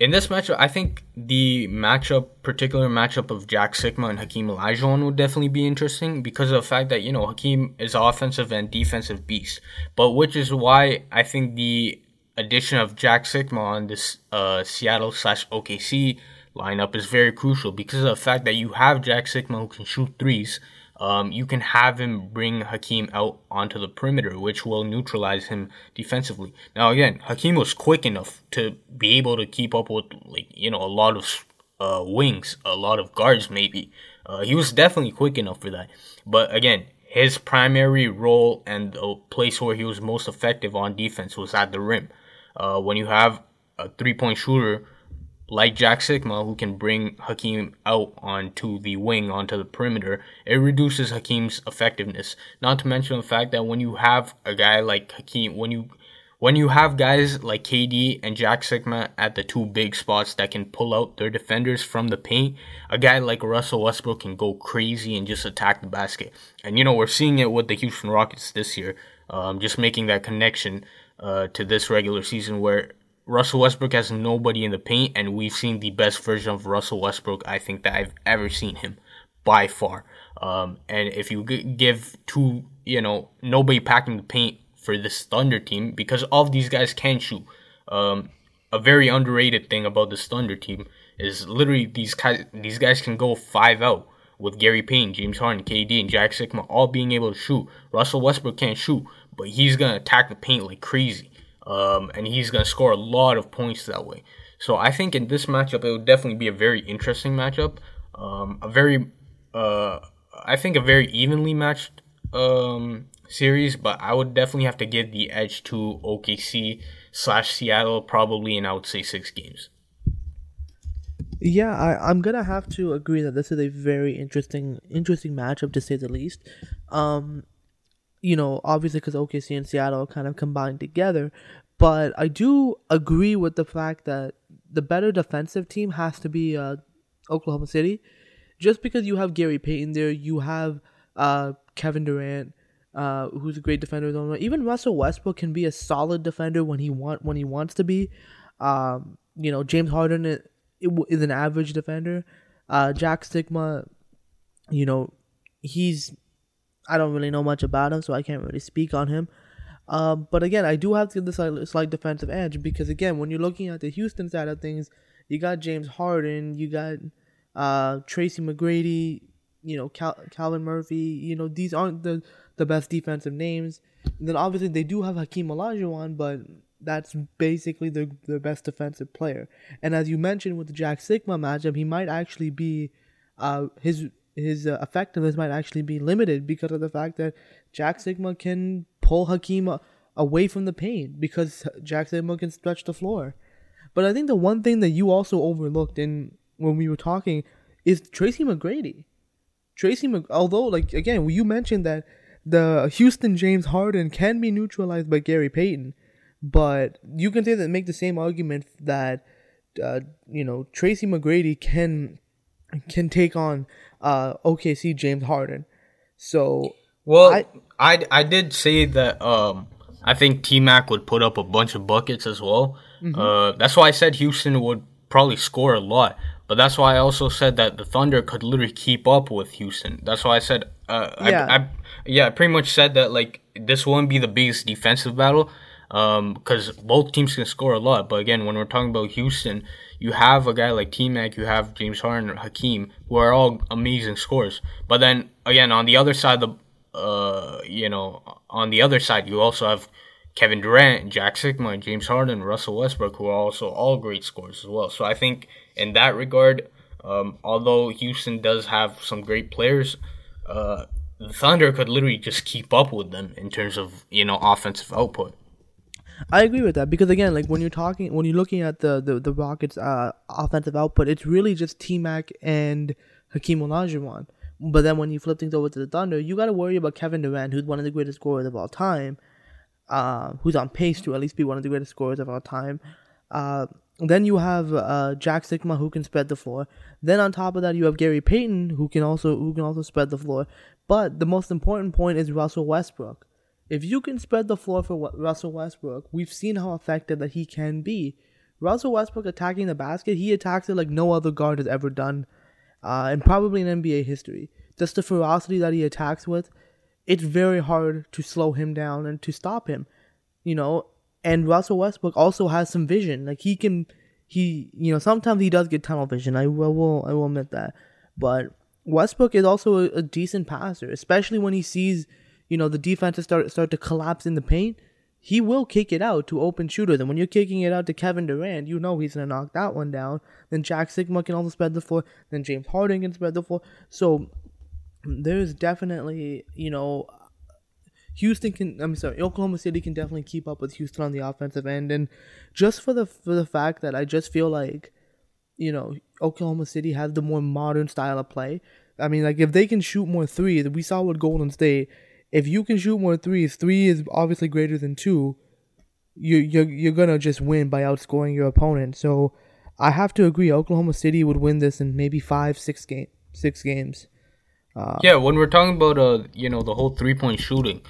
in this matchup, I think the matchup, particular matchup of Jack Sikma and Hakeem Olajuwon would definitely be interesting because of the fact that you know Hakeem is offensive and defensive beast, but which is why I think the addition of Jack Sikma on this uh, Seattle slash OKC lineup is very crucial because of the fact that you have Jack Sikma who can shoot threes um, you can have him bring Hakeem out onto the perimeter, which will neutralize him defensively. Now, again, Hakeem was quick enough to be able to keep up with, like, you know, a lot of uh, wings, a lot of guards, maybe. Uh, he was definitely quick enough for that. But again, his primary role and the place where he was most effective on defense was at the rim. Uh, when you have a three point shooter like Jack Sikma, who can bring Hakeem out onto the wing, onto the perimeter, it reduces Hakeem's effectiveness. Not to mention the fact that when you have a guy like Hakeem, when you when you have guys like KD and Jack Sikma at the two big spots that can pull out their defenders from the paint, a guy like Russell Westbrook can go crazy and just attack the basket. And you know we're seeing it with the Houston Rockets this year, um, just making that connection uh, to this regular season where Russell Westbrook has nobody in the paint, and we've seen the best version of Russell Westbrook I think that I've ever seen him by far. Um, and if you give two, you know, nobody packing the paint for this Thunder team, because all of these guys can shoot. Um, a very underrated thing about this Thunder team is literally these guys, these guys can go five out with Gary Payton, James Harden, KD, and Jack Sikma all being able to shoot. Russell Westbrook can't shoot, but he's gonna attack the paint like crazy um, and he's to score a lot of points that way. So I think in this matchup, it would definitely be a very interesting matchup. Um, a very, uh, I think a very evenly matched um, series, but I would definitely have to give the edge to OKC slash Seattle, probably in I would say six games. Yeah, I, I'm gonna have to agree that this is a very interesting interesting matchup to say the least. Um, you know, obviously because OKC and Seattle kind of combined together. But I do agree with the fact that the better defensive team has to be uh, Oklahoma City. Just because you have Gary Payton there, you have uh, Kevin Durant, uh, who's a great defender. Even Russell Westbrook can be a solid defender when he want when he wants to be. Um, you know, James Harden is, an average defender. Uh, Jack Sikma, you know, he's I don't really know much about him, so I can't really speak on him. Um, but again, I do have to give this slight, slight defensive edge because again, when you're looking at the Houston side of things, you got James Harden, you got uh, Tracy McGrady, you know Cal- Calvin Murphy. You know these aren't the the best defensive names. And then obviously they do have Hakeem Olajuwon, but that's basically the the best defensive player. And as you mentioned with the Jack Sikma matchup, he might actually be uh, his his uh, effectiveness might actually be limited because of the fact that Jack Sikma can pull Hakeem away from the paint because Jack Sikma can stretch the floor. But I think the one thing that you also overlooked in when we were talking is Tracy McGrady. Tracy, Mc, although like again, you mentioned that the Houston James Harden can be neutralized by Gary Payton, but you can say that make the same argument that uh, you know Tracy McGrady can can take on uh, OKC James Harden. So well, I, I I did say that um I think T Mac would put up a bunch of buckets as well. Mm-hmm. Uh, that's why I said Houston would probably score a lot. But that's why I also said that the Thunder could literally keep up with Houston. That's why I said, uh, yeah. I, I, yeah, I pretty much said that like this won't be the biggest defensive battle, because um, both teams can score a lot. But again, when we're talking about Houston, you have a guy like T Mac, you have James Harden, Hakeem, who are all amazing scorers. But then again, on the other side, the uh, you know, on the other side, you also have Kevin Durant, Jack Sikma, James Harden, Russell Westbrook, who are also all great scorers as well. So I think in that regard, um, although Houston does have some great players, uh, the Thunder could literally just keep up with them in terms of you know offensive output. I agree with that because again, like when you're talking, when you're looking at the the, the Rockets' uh, offensive output, it's really just T Mac and Hakeem Olajuwon. But then when you flip things over to the Thunder, you got to worry about Kevin Durant, who's one of the greatest scorers of all time, uh, who's on pace to at least be one of the greatest scorers of all time. Uh, then you have uh, Jack Sikma who can spread the floor. Then on top of that, you have Gary Payton who can also who can also spread the floor. But the most important point is Russell Westbrook. If you can spread the floor for Russell Westbrook, we've seen how effective that he can be. Russell Westbrook attacking the basket, he attacks it like no other guard has ever done, uh, and probably in NBA history. Just the ferocity that he attacks with, it's very hard to slow him down and to stop him. You know, and Russell Westbrook also has some vision. Like he can, he you know sometimes he does get tunnel vision. I will I will admit that, but Westbrook is also a, a decent passer, especially when he sees you know the defenses start start to collapse in the paint. He will kick it out to open shooters, and when you're kicking it out to Kevin Durant, you know he's gonna knock that one down. Then Jack Sikma can also spread the floor. Then James Harden can spread the floor. So there's definitely you know Houston can I'm sorry, Oklahoma City can definitely keep up with Houston on the offensive end and just for the for the fact that I just feel like you know, Oklahoma City has the more modern style of play. I mean, like if they can shoot more threes, we saw with Golden State, if you can shoot more threes, three is obviously greater than two. You you're you're gonna just win by outscoring your opponent. So I have to agree, Oklahoma City would win this in maybe five, six game, six games. Uh, yeah, when we're talking about uh, you know, the whole three point shooting,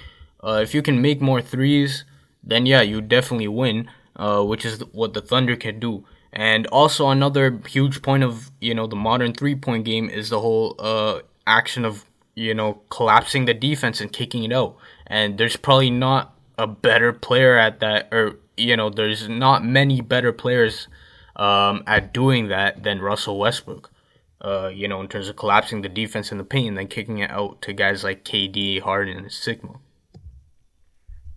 uh, if you can make more threes, then yeah, you definitely win, uh, which is what the Thunder can do. And also another huge point of you know the modern three point game is the whole uh, action of you know collapsing the defense and kicking it out. And there's probably not a better player at that, or you know, there's not many better players um, at doing that than Russell Westbrook. Uh, you know, in terms of collapsing the defense in the paint and then kicking it out to guys like KD, Harden, and Sikma.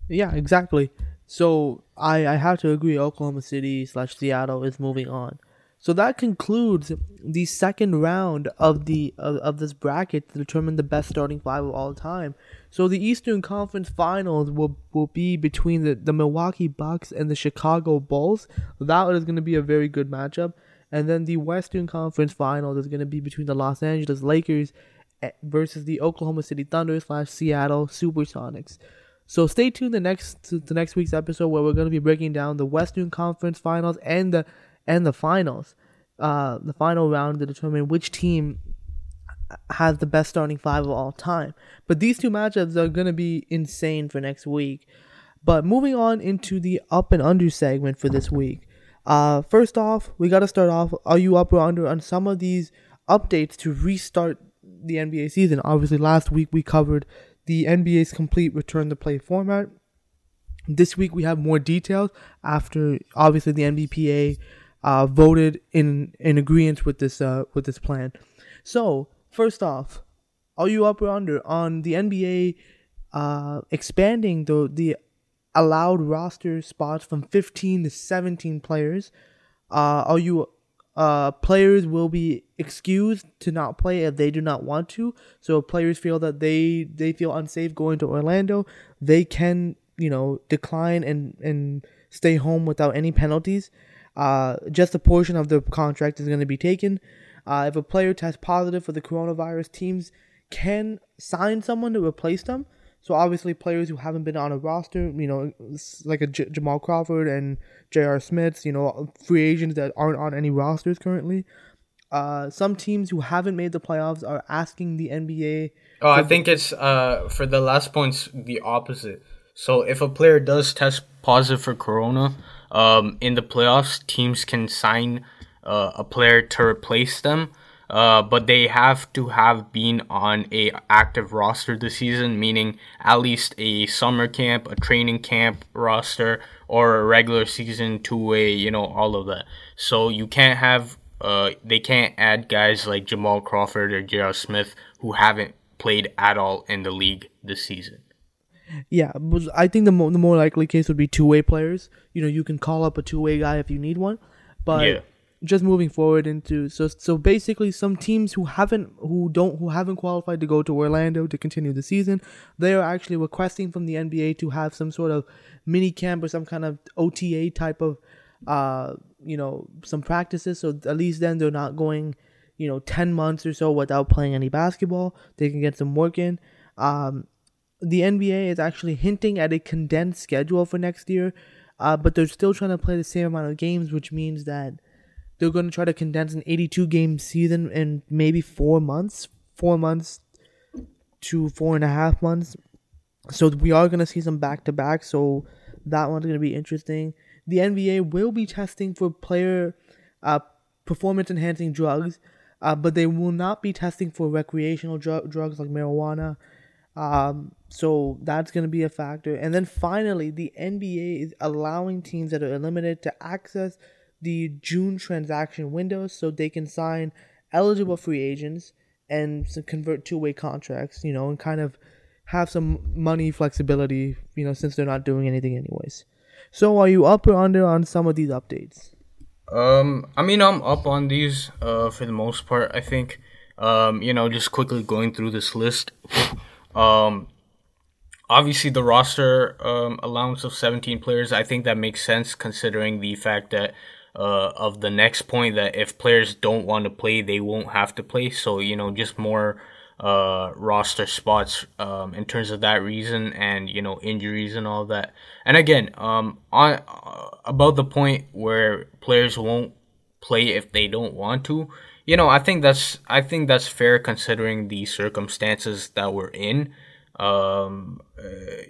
Yeah, exactly. So I I have to agree. Oklahoma City slash Seattle is moving on. So that concludes the second round of the of, of this bracket to determine the best starting five of all time. So the Eastern Conference Finals will will be between the, the Milwaukee Bucks and the Chicago Bulls. That is going to be a very good matchup. And then the Western Conference Finals is going to be between the Los Angeles Lakers eh, versus the Oklahoma City Thunder slash Seattle Supersonics. So stay tuned the next to the next week's episode where we're going to be breaking down the Western Conference Finals and the and the finals, uh, the final round to determine which team has the best starting five of all time. But these two matchups are going to be insane for next week. But moving on into the up and under segment for this week. Uh, first off, we got to start off. Are you up or under on some of these updates to restart the NBA season? Obviously, last week we covered the NBA's complete return to play format. This week we have more details after obviously the NBPA uh, voted in in agreement with this uh, with this plan. So first off, are you up or under on the NBA uh, expanding the the allowed roster spots from 15 to 17 players? Uh, are you uh, players will be excused to not play if they do not want to. So if players feel that they they feel unsafe going to Orlando, they can you know decline and and stay home without any penalties. Uh, just a portion of the contract is going to be taken. Uh, if a player tests positive for the coronavirus, teams can sign someone to replace them. So obviously, players who haven't been on a roster, you know, like a J- Jamal Crawford and J.R. Smiths, you know, free agents that aren't on any rosters currently. Uh, some teams who haven't made the playoffs are asking the NBA. Oh, I think it's uh for the last points the opposite. So if a player does test positive for corona, um, in the playoffs, teams can sign uh, a player to replace them. Uh, but they have to have been on a active roster this season, meaning at least a summer camp, a training camp roster, or a regular season two way, you know, all of that. So you can't have, uh, they can't add guys like Jamal Crawford or J.R. Smith who haven't played at all in the league this season. Yeah, but I think the, mo- the more likely case would be two way players. You know, you can call up a two way guy if you need one, but. Yeah just moving forward into so so basically some teams who haven't who don't who haven't qualified to go to Orlando to continue the season they are actually requesting from the NBA to have some sort of mini camp or some kind of OTA type of uh you know some practices so at least then they're not going you know 10 months or so without playing any basketball they can get some work in um the NBA is actually hinting at a condensed schedule for next year uh, but they're still trying to play the same amount of games which means that they're going to try to condense an 82 game season in maybe four months, four months to four and a half months. So we are going to see some back to back. So that one's going to be interesting. The NBA will be testing for player uh, performance enhancing drugs, uh, but they will not be testing for recreational dr- drugs like marijuana. Um, so that's going to be a factor. And then finally, the NBA is allowing teams that are limited to access the June transaction window so they can sign eligible free agents and convert two way contracts, you know, and kind of have some money flexibility, you know, since they're not doing anything anyways. So are you up or under on some of these updates? Um, I mean, I'm up on these uh, for the most part. I think, um, you know, just quickly going through this list. um, obviously, the roster um, allowance of 17 players, I think that makes sense considering the fact that uh, of the next point that if players don't want to play, they won't have to play. So you know, just more uh, roster spots um, in terms of that reason, and you know, injuries and all that. And again, um, on uh, about the point where players won't play if they don't want to. You know, I think that's I think that's fair considering the circumstances that we're in. Um, uh,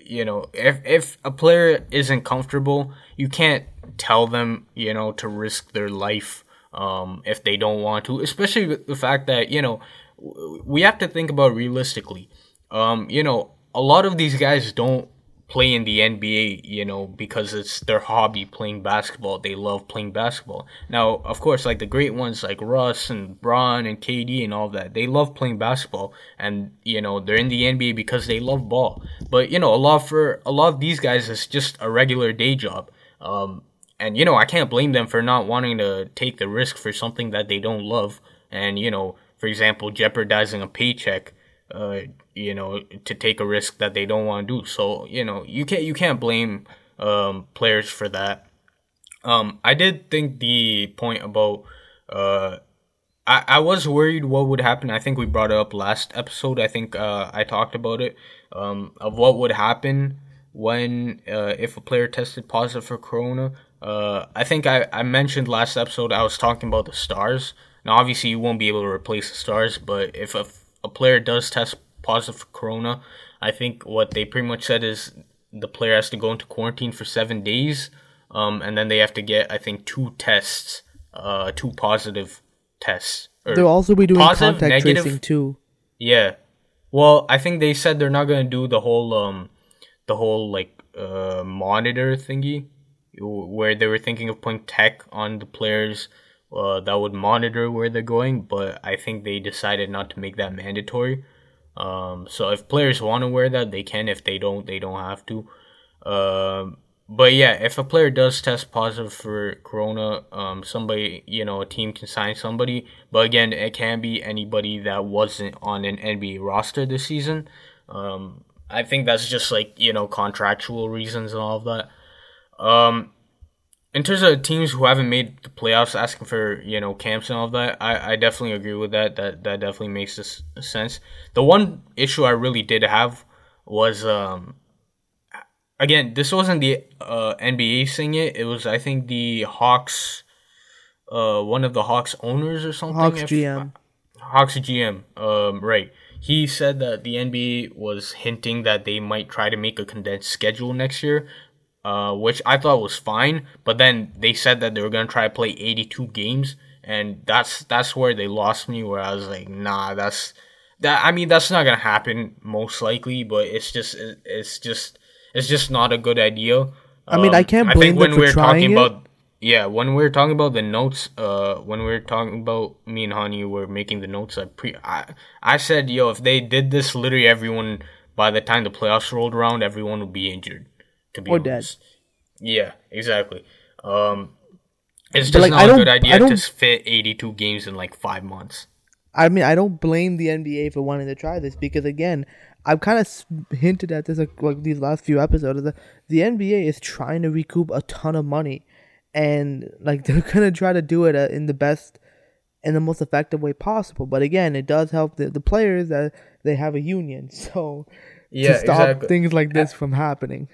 you know, if if a player isn't comfortable, you can't tell them, you know, to risk their life um, if they don't want to, especially with the fact that, you know, we have to think about realistically. Um, you know, a lot of these guys don't play in the NBA, you know, because it's their hobby playing basketball. They love playing basketball. Now, of course, like the great ones like Russ and Bron and KD and all that, they love playing basketball and, you know, they're in the NBA because they love ball. But, you know, a lot for a lot of these guys is just a regular day job. Um, and you know I can't blame them for not wanting to take the risk for something that they don't love, and you know, for example, jeopardizing a paycheck, uh, you know, to take a risk that they don't want to do. So you know, you can't you can't blame um, players for that. Um, I did think the point about uh, I, I was worried what would happen. I think we brought it up last episode. I think uh, I talked about it um, of what would happen when uh, if a player tested positive for corona uh, I think I, I mentioned last episode I was talking about the stars. Now, obviously, you won't be able to replace the stars, but if a, a player does test positive for corona, I think what they pretty much said is the player has to go into quarantine for seven days, um, and then they have to get I think two tests, uh, two positive tests. They'll also be doing positive, contact negative, tracing too. Yeah, well, I think they said they're not gonna do the whole um, the whole like uh monitor thingy where they were thinking of putting tech on the players uh, that would monitor where they're going, but I think they decided not to make that mandatory. Um, so if players want to wear that, they can. If they don't, they don't have to. Um, but yeah, if a player does test positive for corona, um, somebody you know a team can sign somebody. But again, it can be anybody that wasn't on an NBA roster this season. Um, I think that's just like you know contractual reasons and all of that. In terms of teams who haven't made the playoffs, asking for you know camps and all of that, I, I definitely agree with that. That that definitely makes this sense. The one issue I really did have was um again this wasn't the uh, NBA saying it. It was I think the Hawks, uh one of the Hawks owners or something. Hawks if- GM. Hawks GM. Um right. He said that the NBA was hinting that they might try to make a condensed schedule next year, uh, which I thought was fine. But then they said that they were gonna try to play 82 games, and that's that's where they lost me. Where I was like, nah, that's that. I mean, that's not gonna happen most likely, but it's just it- it's just it's just not a good idea. I mean, I can't blame them for trying it. about yeah, when we are talking about the notes, uh, when we are talking about me and Honey were making the notes, I pre, I, I said, yo, if they did this, literally everyone by the time the playoffs rolled around, everyone would be injured. To be Or dead. yeah, exactly. Um, it's just like, not I a don't- good I idea don't- to fit eighty-two games in like five months. I mean, I don't blame the NBA for wanting to try this because again, I've kind of hinted at this like, like these last few episodes. The the NBA is trying to recoup a ton of money, and like they're gonna try to do it uh, in the best and the most effective way possible. But again, it does help the, the players that they have a union, so Yeah, to stop exactly. things like this from happening.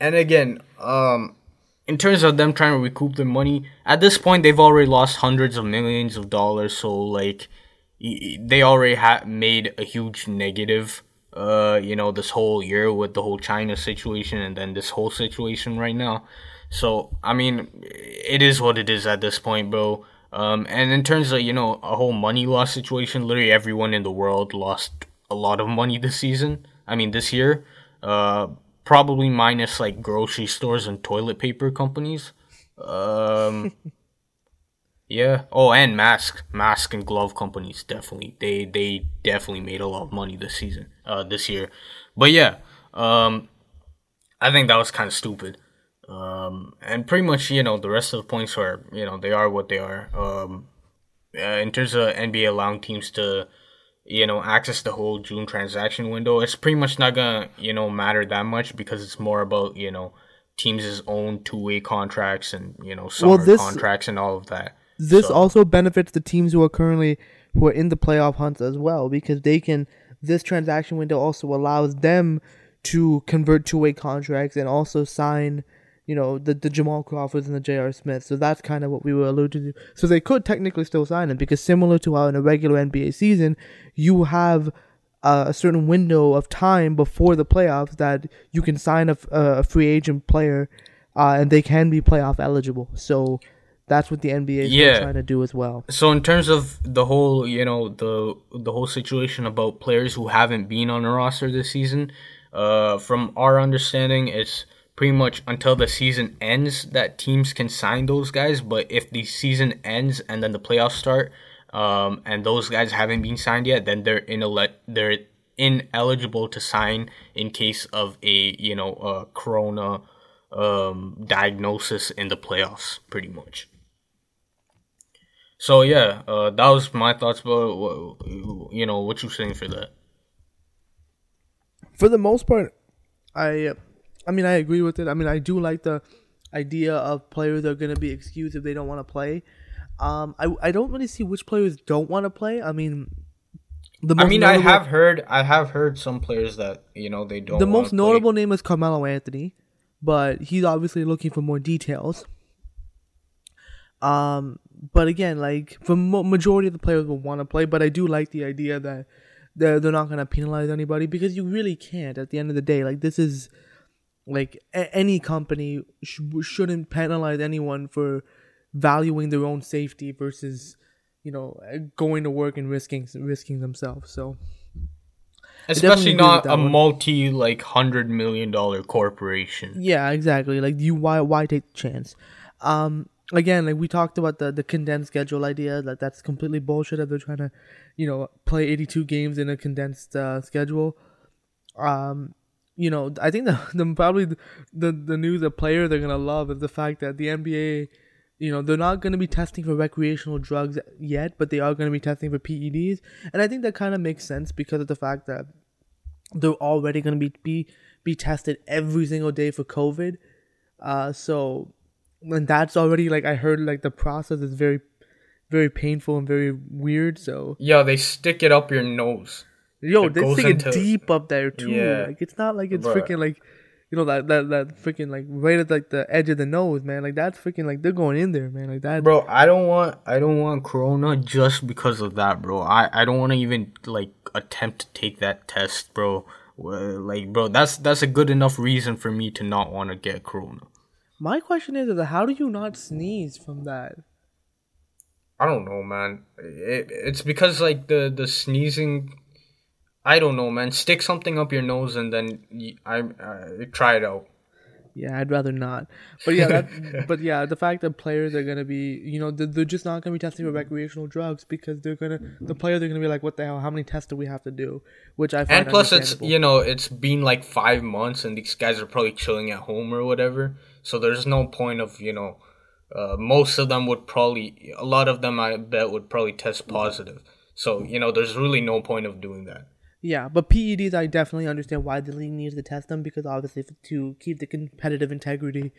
And again, um, in terms of them trying to recoup their money, at this point they've already lost hundreds of millions of dollars. So like, they already have made a huge negative. Uh, you know, this whole year with the whole China situation, and then this whole situation right now. So I mean, it is what it is at this point, bro. Um, and in terms of you know a whole money loss situation, literally everyone in the world lost a lot of money this season. I mean, this year. Uh, probably minus like grocery stores and toilet paper companies. Um, yeah. Oh, and mask, mask and glove companies definitely. They they definitely made a lot of money this season. Uh, this year, but yeah. Um, I think that was kind of stupid. Um, and pretty much you know the rest of the points are you know they are what they are. Um, uh, in terms of NBA allowing teams to you know access the whole June transaction window, it's pretty much not gonna you know matter that much because it's more about you know teams' own two way contracts and you know summer this- contracts and all of that. This So- also benefits the teams who are currently who are in the playoff hunts as well because they can. This transaction window also allows them to convert two way contracts and also sign, you know, the the Jamal Crawfords and the J.R. Smith. So that's kind of what we were alluding to. So they could technically still sign them because similar to how in a regular NBA season, you have uh, a certain window of time before the playoffs that you can sign a, f- a free agent player, uh, and they can be playoff eligible. So that's what the NBA is Yeah. trying to do as well. So in terms of the whole, you know, the the whole situation about players who haven't been on a roster this season, uh, from our understanding, it's pretty much until the season ends that teams can sign those guys. But if the season ends and then the playoffs start, um, and those guys haven't been signed yet, then they're inele- they're ineligible to sign in case of a you know a corona um, diagnosis in the playoffs, pretty much. So yeah, uh, that was my thoughts what, you know what you saying for that. For the most part, I, I mean, I agree with it. I mean, I do like the idea of players are going to be excused if they don't want to play. Um, I I don't really see which players don't want to play. I mean, the I mean, I notable- have heard I have heard some players that you know they don't. the most play. notable name is Carmelo Anthony, but he's obviously looking for more details. Um, but again, like for mo- majority of the players will want to play, but I do like the idea that they're they're not gonna penalize anybody because you really can't. At the end of the day, like this is like a- any company sh- shouldn't penalize anyone for valuing their own safety versus you know going to work and risking risking themselves. So especially definitely agree with not a one. multi like hundred million dollar corporation. Yeah, exactly. Like you, why, why take the chance? Um, again, like we talked about the the condensed schedule idea, that that's completely bullshit. That they're trying to, you know, play 82 games in a condensed uh, schedule. Um, you know, I think the, the probably the, the news the player they're gonna love is the fact that the NBA, you know, they're not gonna be testing for recreational drugs yet, but they are gonna be testing for PEDs, and I think that kind of makes sense because of the fact that they're already gonna be be be tested every single day for COVID. Uh, so and that's already like I heard like the process is very, very painful and very weird. So Yeah, they stick it up your nose. Yo, It they goes stick it into- deep up there too. Yeah. Like it's not like it's Bruh. freaking like, you know that that that freaking like right at like the edge of the nose, man. Like that's freaking like they're going in there, man. Like that. Bro, I don't want I don't want corona just because of that, bro. I I don't want to even like attempt to take that test, bro. Like, bro, that's that's a good enough reason for me to not want to get corona. My question is, is how do you not sneeze from that? I don't know, man. It, it's because like the the sneezing. I don't know, man. Stick something up your nose and then y I uh, try it out. Yeah, I'd rather not. But yeah, that, but yeah, the fact that players are gonna be, you know, they're, they're just not gonna be testing for recreational drugs because they're gonna, the players are gonna be like, what the hell? How many tests do we have to do? Which I find And plus, it's you know it's been like five months, and these guys are probably chilling at home or whatever. So there's no point of you know. Uh, most of them would probably, a lot of them I bet would probably test positive. So you know, there's really no point of doing that. Yeah, but PEDs, I definitely understand why the league needs to test them because obviously to keep the competitive integrity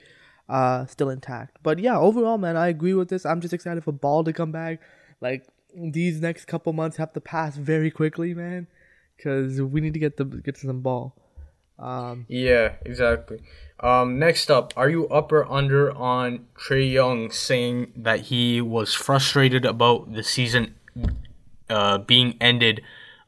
uh still intact. But yeah, overall, man, I agree with this. I'm just excited for ball to come back. Like these next couple months have to pass very quickly, man, because we need to get the get some ball. Um, Yeah, exactly. Um, next up, are you up or under on Trae Young saying that he was frustrated about the season uh, being ended,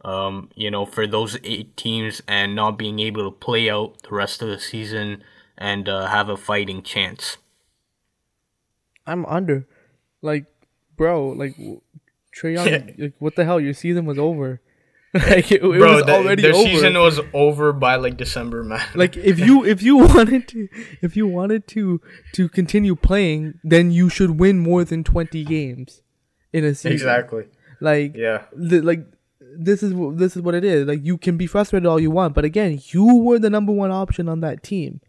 um, you know, for those eight teams and not being able to play out the rest of the season and uh, have a fighting chance? I'm under. Like, bro, like Trae Young, like, what the hell? Your season was over. like it, it Bro, was the- already their over. season was over by like December, man. like if you if you wanted to if you wanted to to continue playing, then you should win more than twenty games in a season. exactly. Like Yeah. the, like this is this is what it is. Like you can be frustrated all you want, but again, you were the number one option on that team.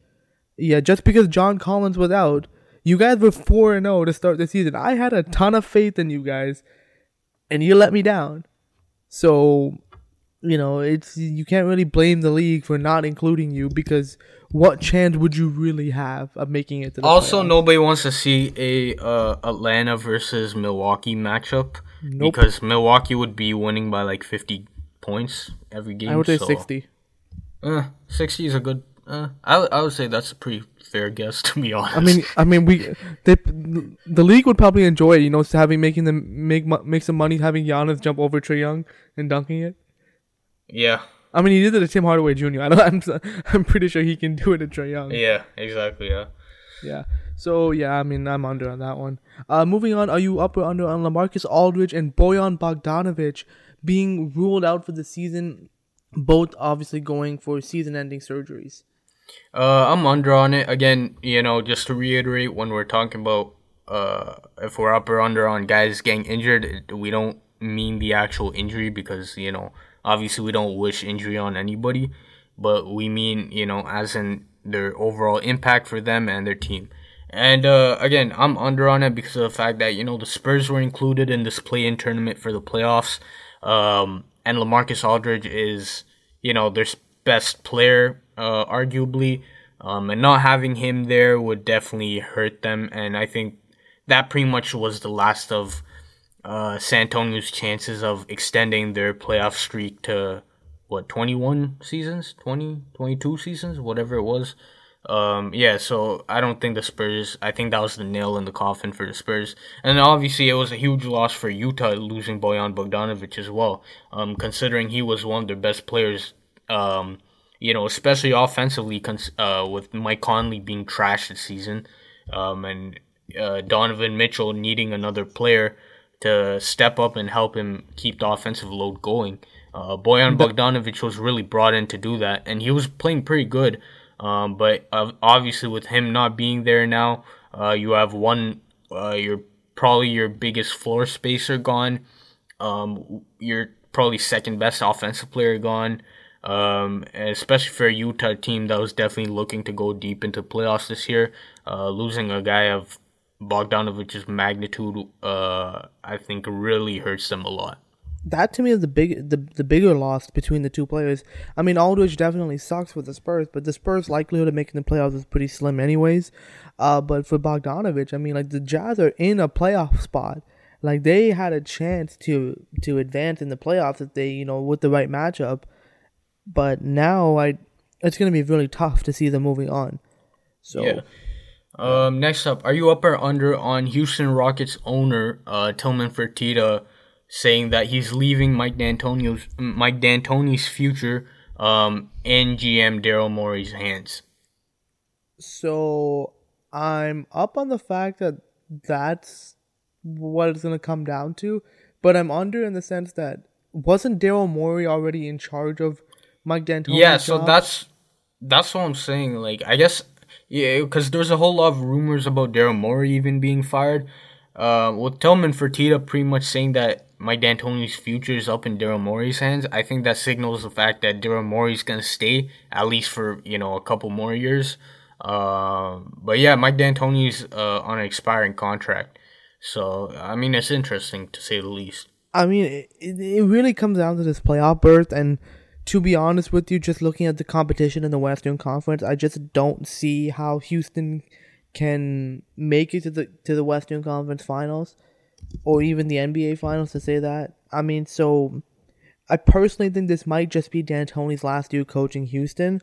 Yeah, just because John Collins was out, you guys were four and zero to start the season. I had a ton of faith in you guys, and you let me down. So, you know, it's you can't really blame the league for not including you because what chance would you really have of making it to the Also, playoffs? nobody wants to see a uh, Atlanta versus Milwaukee matchup Nope. because Milwaukee would be winning by like 50 points every game. I would say so, sixty. Uh, 60 is a good. Uh, I, would- I would say that's a pretty fair guess to be honest. I mean, I mean, we they, the league would probably enjoy it, you know, having making them make make some money, having Giannis jump over Trae Young and dunking it. yeah, I mean, he did it to Tim Hardaway Jr. I don't, I'm I'm pretty sure he can do it to Trae Young. yeah, exactly. Yeah. Yeah. So yeah, I mean, I'm under on that one. Uh, moving on, are you up or under on LaMarcus Aldridge and Bojan Bogdanovic being ruled out for the season? Both obviously going for season-ending surgeries. Uh, I'm under on it again. You know, just to reiterate, when we're talking about uh, if we're up or under on guys getting injured, we don't mean the actual injury because you know, obviously, we don't wish injury on anybody, but we mean you know, as in their overall impact for them and their team. And uh, again, I'm under on it because of the fact that you know the Spurs were included in this play-in tournament for the playoffs, um, and LaMarcus Aldridge is you know their best player, uh, arguably, um, and not having him there would definitely hurt them. And I think that pretty much was the last of uh, San Antonio's chances of extending their playoff streak to what 21 seasons? 20 22 seasons? Whatever it was um yeah so i don't think the spurs i think that was the nail in the coffin for the spurs and obviously it was a huge loss for utah losing bojan bogdanovic as well um considering he was one of their best players um you know especially offensively cons- uh with mike conley being trashed this season um and uh, donovan mitchell needing another player to step up and help him keep the offensive load going. Uh, Bojan Bogdanovic was really brought in to do that, and he was playing pretty good. Um, but uh, obviously, with him not being there now, uh, you have one uh, your probably your biggest floor spacer gone. Um, your probably second best offensive player gone. Um, especially for a Utah team that was definitely looking to go deep into playoffs this year. Uh, losing a guy of Bogdanovic's magnitude, uh, I think really hurts them a lot. That to me is the big the, the bigger loss between the two players. I mean, Aldridge definitely sucks for the Spurs, but the Spurs' likelihood of making the playoffs is pretty slim, anyways. Uh, but for Bogdanovic, I mean, like the Jazz are in a playoff spot. Like they had a chance to to advance in the playoffs if they, you know, with the right matchup. But now I, it's gonna be really tough to see them moving on. So. Yeah. Um, next up, are you up or under on Houston Rockets owner uh, Tillman Fertitta saying that he's leaving Mike D'Antonio's Mike D'Antoni's future um, in GM Daryl Morey's hands? So I'm up on the fact that that's what it's gonna come down to, but I'm under in the sense that wasn't Daryl Morey already in charge of Mike D'Antoni? Yeah, so job? that's that's what I'm saying. Like, I guess yeah, because there's a whole lot of rumors about Daryl Morey even being fired. Uh, with Tillman Fertitta pretty much saying that Mike D'Antoni's future is up in Daryl Morey's hands, I think that signals the fact that Daryl Morey's gonna stay at least for you know a couple more years. Uh, but yeah, Mike D'Antoni's uh, on an expiring contract, so I mean it's interesting to say the least. I mean, it, it really comes down to this playoff berth, and to be honest with you, just looking at the competition in the Western Conference, I just don't see how Houston can make it to the to the Western Conference Finals or even the NBA Finals to say that. I mean, so I personally think this might just be D'Antoni's last year coaching Houston.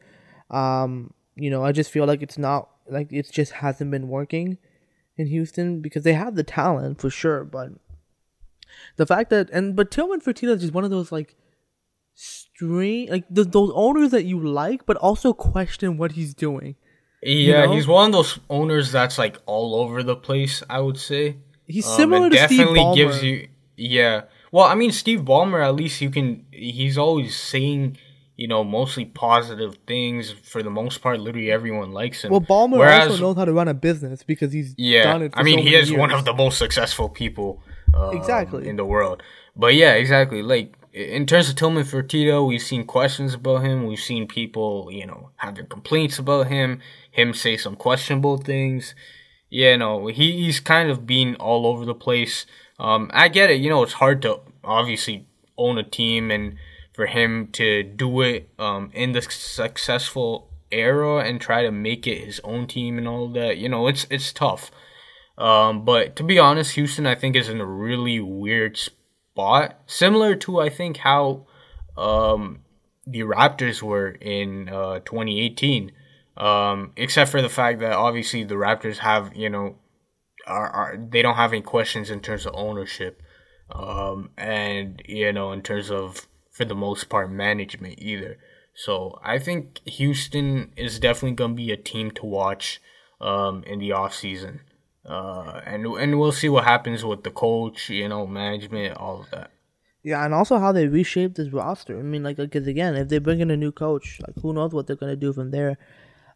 Um, you know, I just feel like it's not like it just hasn't been working in Houston because they have the talent for sure, but the fact that and but Tillman Fertitta is just one of those like strange, like the, those owners that you like, but also question what he's doing. Yeah, you know? he's one of those owners that's like all over the place. I would say he's um, similar to definitely Steve Ballmer. gives you. Yeah, well, I mean, Steve Ballmer. At least you can. He's always saying, you know, mostly positive things for the most part. Literally, everyone likes him. Well, Ballmer Whereas, also knows how to run a business because he's yeah. Done it I mean, so he is years. one of the most successful people um, exactly in the world. But yeah, exactly. Like in terms of Tillman Fertitta, we've seen questions about him. We've seen people, you know, have their complaints about him. Him say some questionable things. Yeah, no, he, he's kind of been all over the place. Um, I get it. You know, it's hard to obviously own a team and for him to do it um, in the successful era and try to make it his own team and all that. You know, it's it's tough. Um, but to be honest, Houston I think is in a really weird spot similar to I think how um, the Raptors were in uh, 2018. Um, except for the fact that obviously the Raptors have you know are, are they don't have any questions in terms of ownership, um, and you know in terms of for the most part management either. So I think Houston is definitely gonna be a team to watch um, in the off season. Uh, and and we'll see what happens with the coach, you know, management, all of that. Yeah, and also how they reshape this roster. I mean, like, because again, if they bring in a new coach, like, who knows what they're gonna do from there.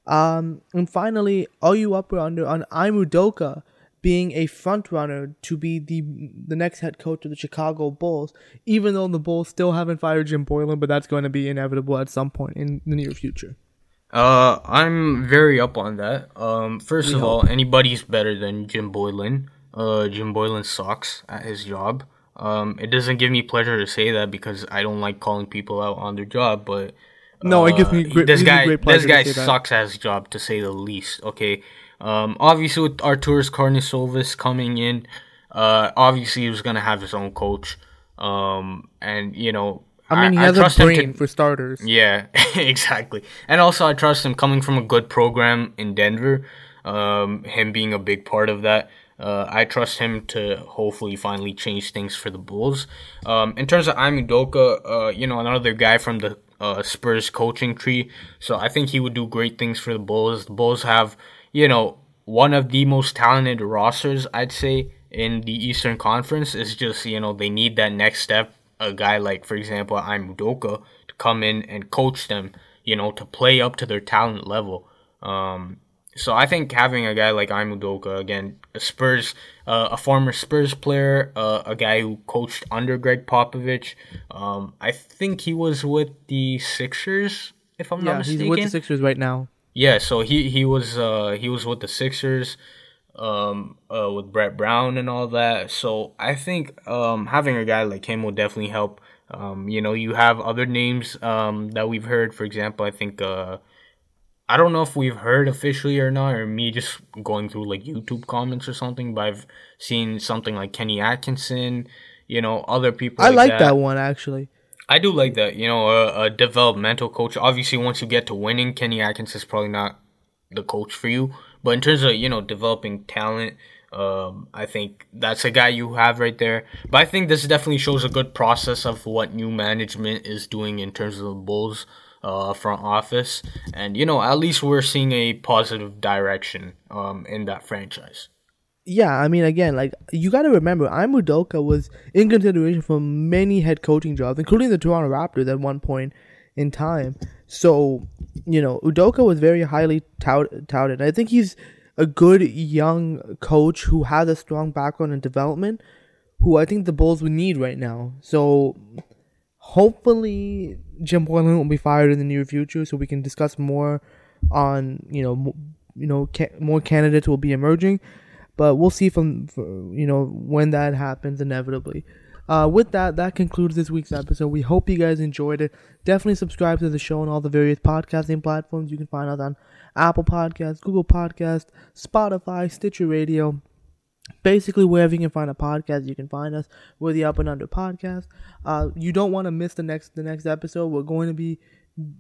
Um, and finally, are you up or under on Ime Udoka being a front runner to be the the next head coach of the Chicago Bulls? Even though the Bulls still haven't fired Jim Boylen, but that's going to be inevitable at some point in the near future. Uh, I'm very up on that. Um, first we of hope. all, anybody's better than Jim Boylen. Uh, Jim Boylen sucks at his job. Um, it doesn't give me pleasure to say that because I don't like calling people out on their job, but uh, no, it gives me great, this guy. Great this guy sucks at his job to say the least. Okay, um, obviously with Arturas Karnisovas coming in, uh, obviously he was gonna have his own coach. Um, and you know I mean, he I, has I a brain to, for starters. Yeah, exactly. And also, I trust him coming from a good program in Denver. Um, him being a big part of that. Uh, I trust him to hopefully finally change things for the Bulls. Um, in terms of Ime Udoka, uh, you know, another guy from the uh, Spurs coaching tree. So I think he would do great things for the Bulls. The Bulls have, you know, one of the most talented rosters, I'd say, in the Eastern Conference. It's just, you know, they need that next step a guy like, for example, Ime Udoka to come in and coach them, you know, to play up to their talent level. Um, so I think having a guy like Ime Udoka again, a Spurs, uh, a former Spurs player, uh, a guy who coached under Gregg Popovich. Um, I think he was with the Sixers, if I'm yeah, not mistaken. he's with the Sixers right now. Yeah, so he he was uh he was with the Sixers, um, uh, with Brett Brown and all that. So I think um having a guy like him will definitely help. Um, you know, you have other names um that we've heard. For example, I think uh. I don't know if we've heard officially or not, or me just going through like YouTube comments or something, but I've seen something like Kenny Atkinson, you know, other people. I like that. one actually. I do like that. You know, a, a developmental coach. Obviously, once you get to winning, Kenny Atkinson is probably not the coach for you. But in terms of you know developing talent, um, I think that's a guy you have right there. But I think this definitely shows a good process of what new management is doing in terms of the Bulls uh, front office, and you know at least we're seeing a positive direction um, in that franchise. Yeah, I mean, again, like you got to remember, Ime Udoka was in consideration for many head coaching jobs, including the Toronto Raptors at one point in time. So, you know, Udoka was very highly tout- touted. I think he's a good young coach who has a strong background in development, who I think the Bulls would need right now. So, hopefully, Jim Boylen will be fired in the near future, so we can discuss more on you know m- you know ca- more candidates will be emerging, but we'll see from you know when that happens inevitably. Uh, with that, that concludes this week's episode. We hope you guys enjoyed it. Definitely subscribe to the show on all the various podcasting platforms. You can find us on Apple Podcasts, Google Podcasts, Spotify, Stitcher Radio. Basically, wherever you can find a podcast, you can find us. We're the Up and Under Podcast. Uh, you don't want to miss the next the next episode. We're going to be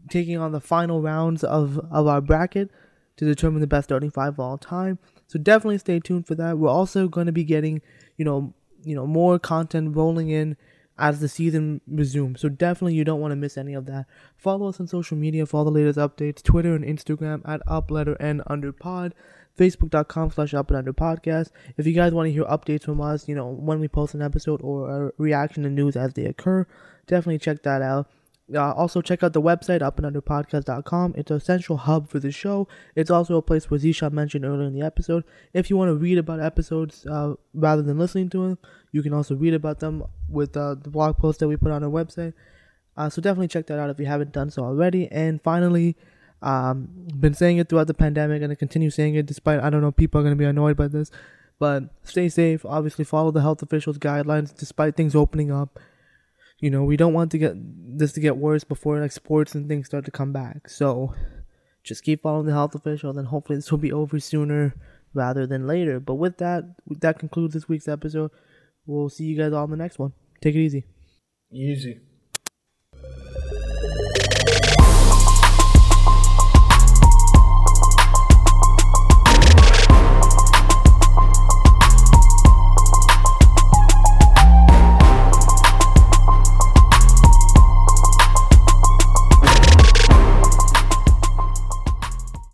taking on the final rounds of, of our bracket to determine the best starting five of all time. So definitely stay tuned for that. We're also going to be getting, you know, you know, more content rolling in as the season resumes. So definitely you don't want to miss any of that. Follow us on social media for all the latest updates, Twitter and Instagram at up letter n under pod, facebook.com slash up and under podcast. If you guys want to hear updates from us, you know, when we post an episode or a reaction to news as they occur, definitely check that out. Uh, also, check out the website, upandunderpodcast.com. It's a central hub for the show. It's also a place where Zisha mentioned earlier in the episode. If you want to read about episodes uh, rather than listening to them, you can also read about them with uh, the blog post that we put on our website. Uh, so definitely check that out if you haven't done so already. And finally, um, been saying it throughout the pandemic and I continue saying it despite, I don't know, people are going to be annoyed by this. But stay safe. Obviously, follow the health officials' guidelines despite things opening up you know we don't want to get this to get worse before like sports and things start to come back so just keep following the health officials and hopefully this will be over sooner rather than later but with that that concludes this week's episode we'll see you guys all in the next one take it easy Easy.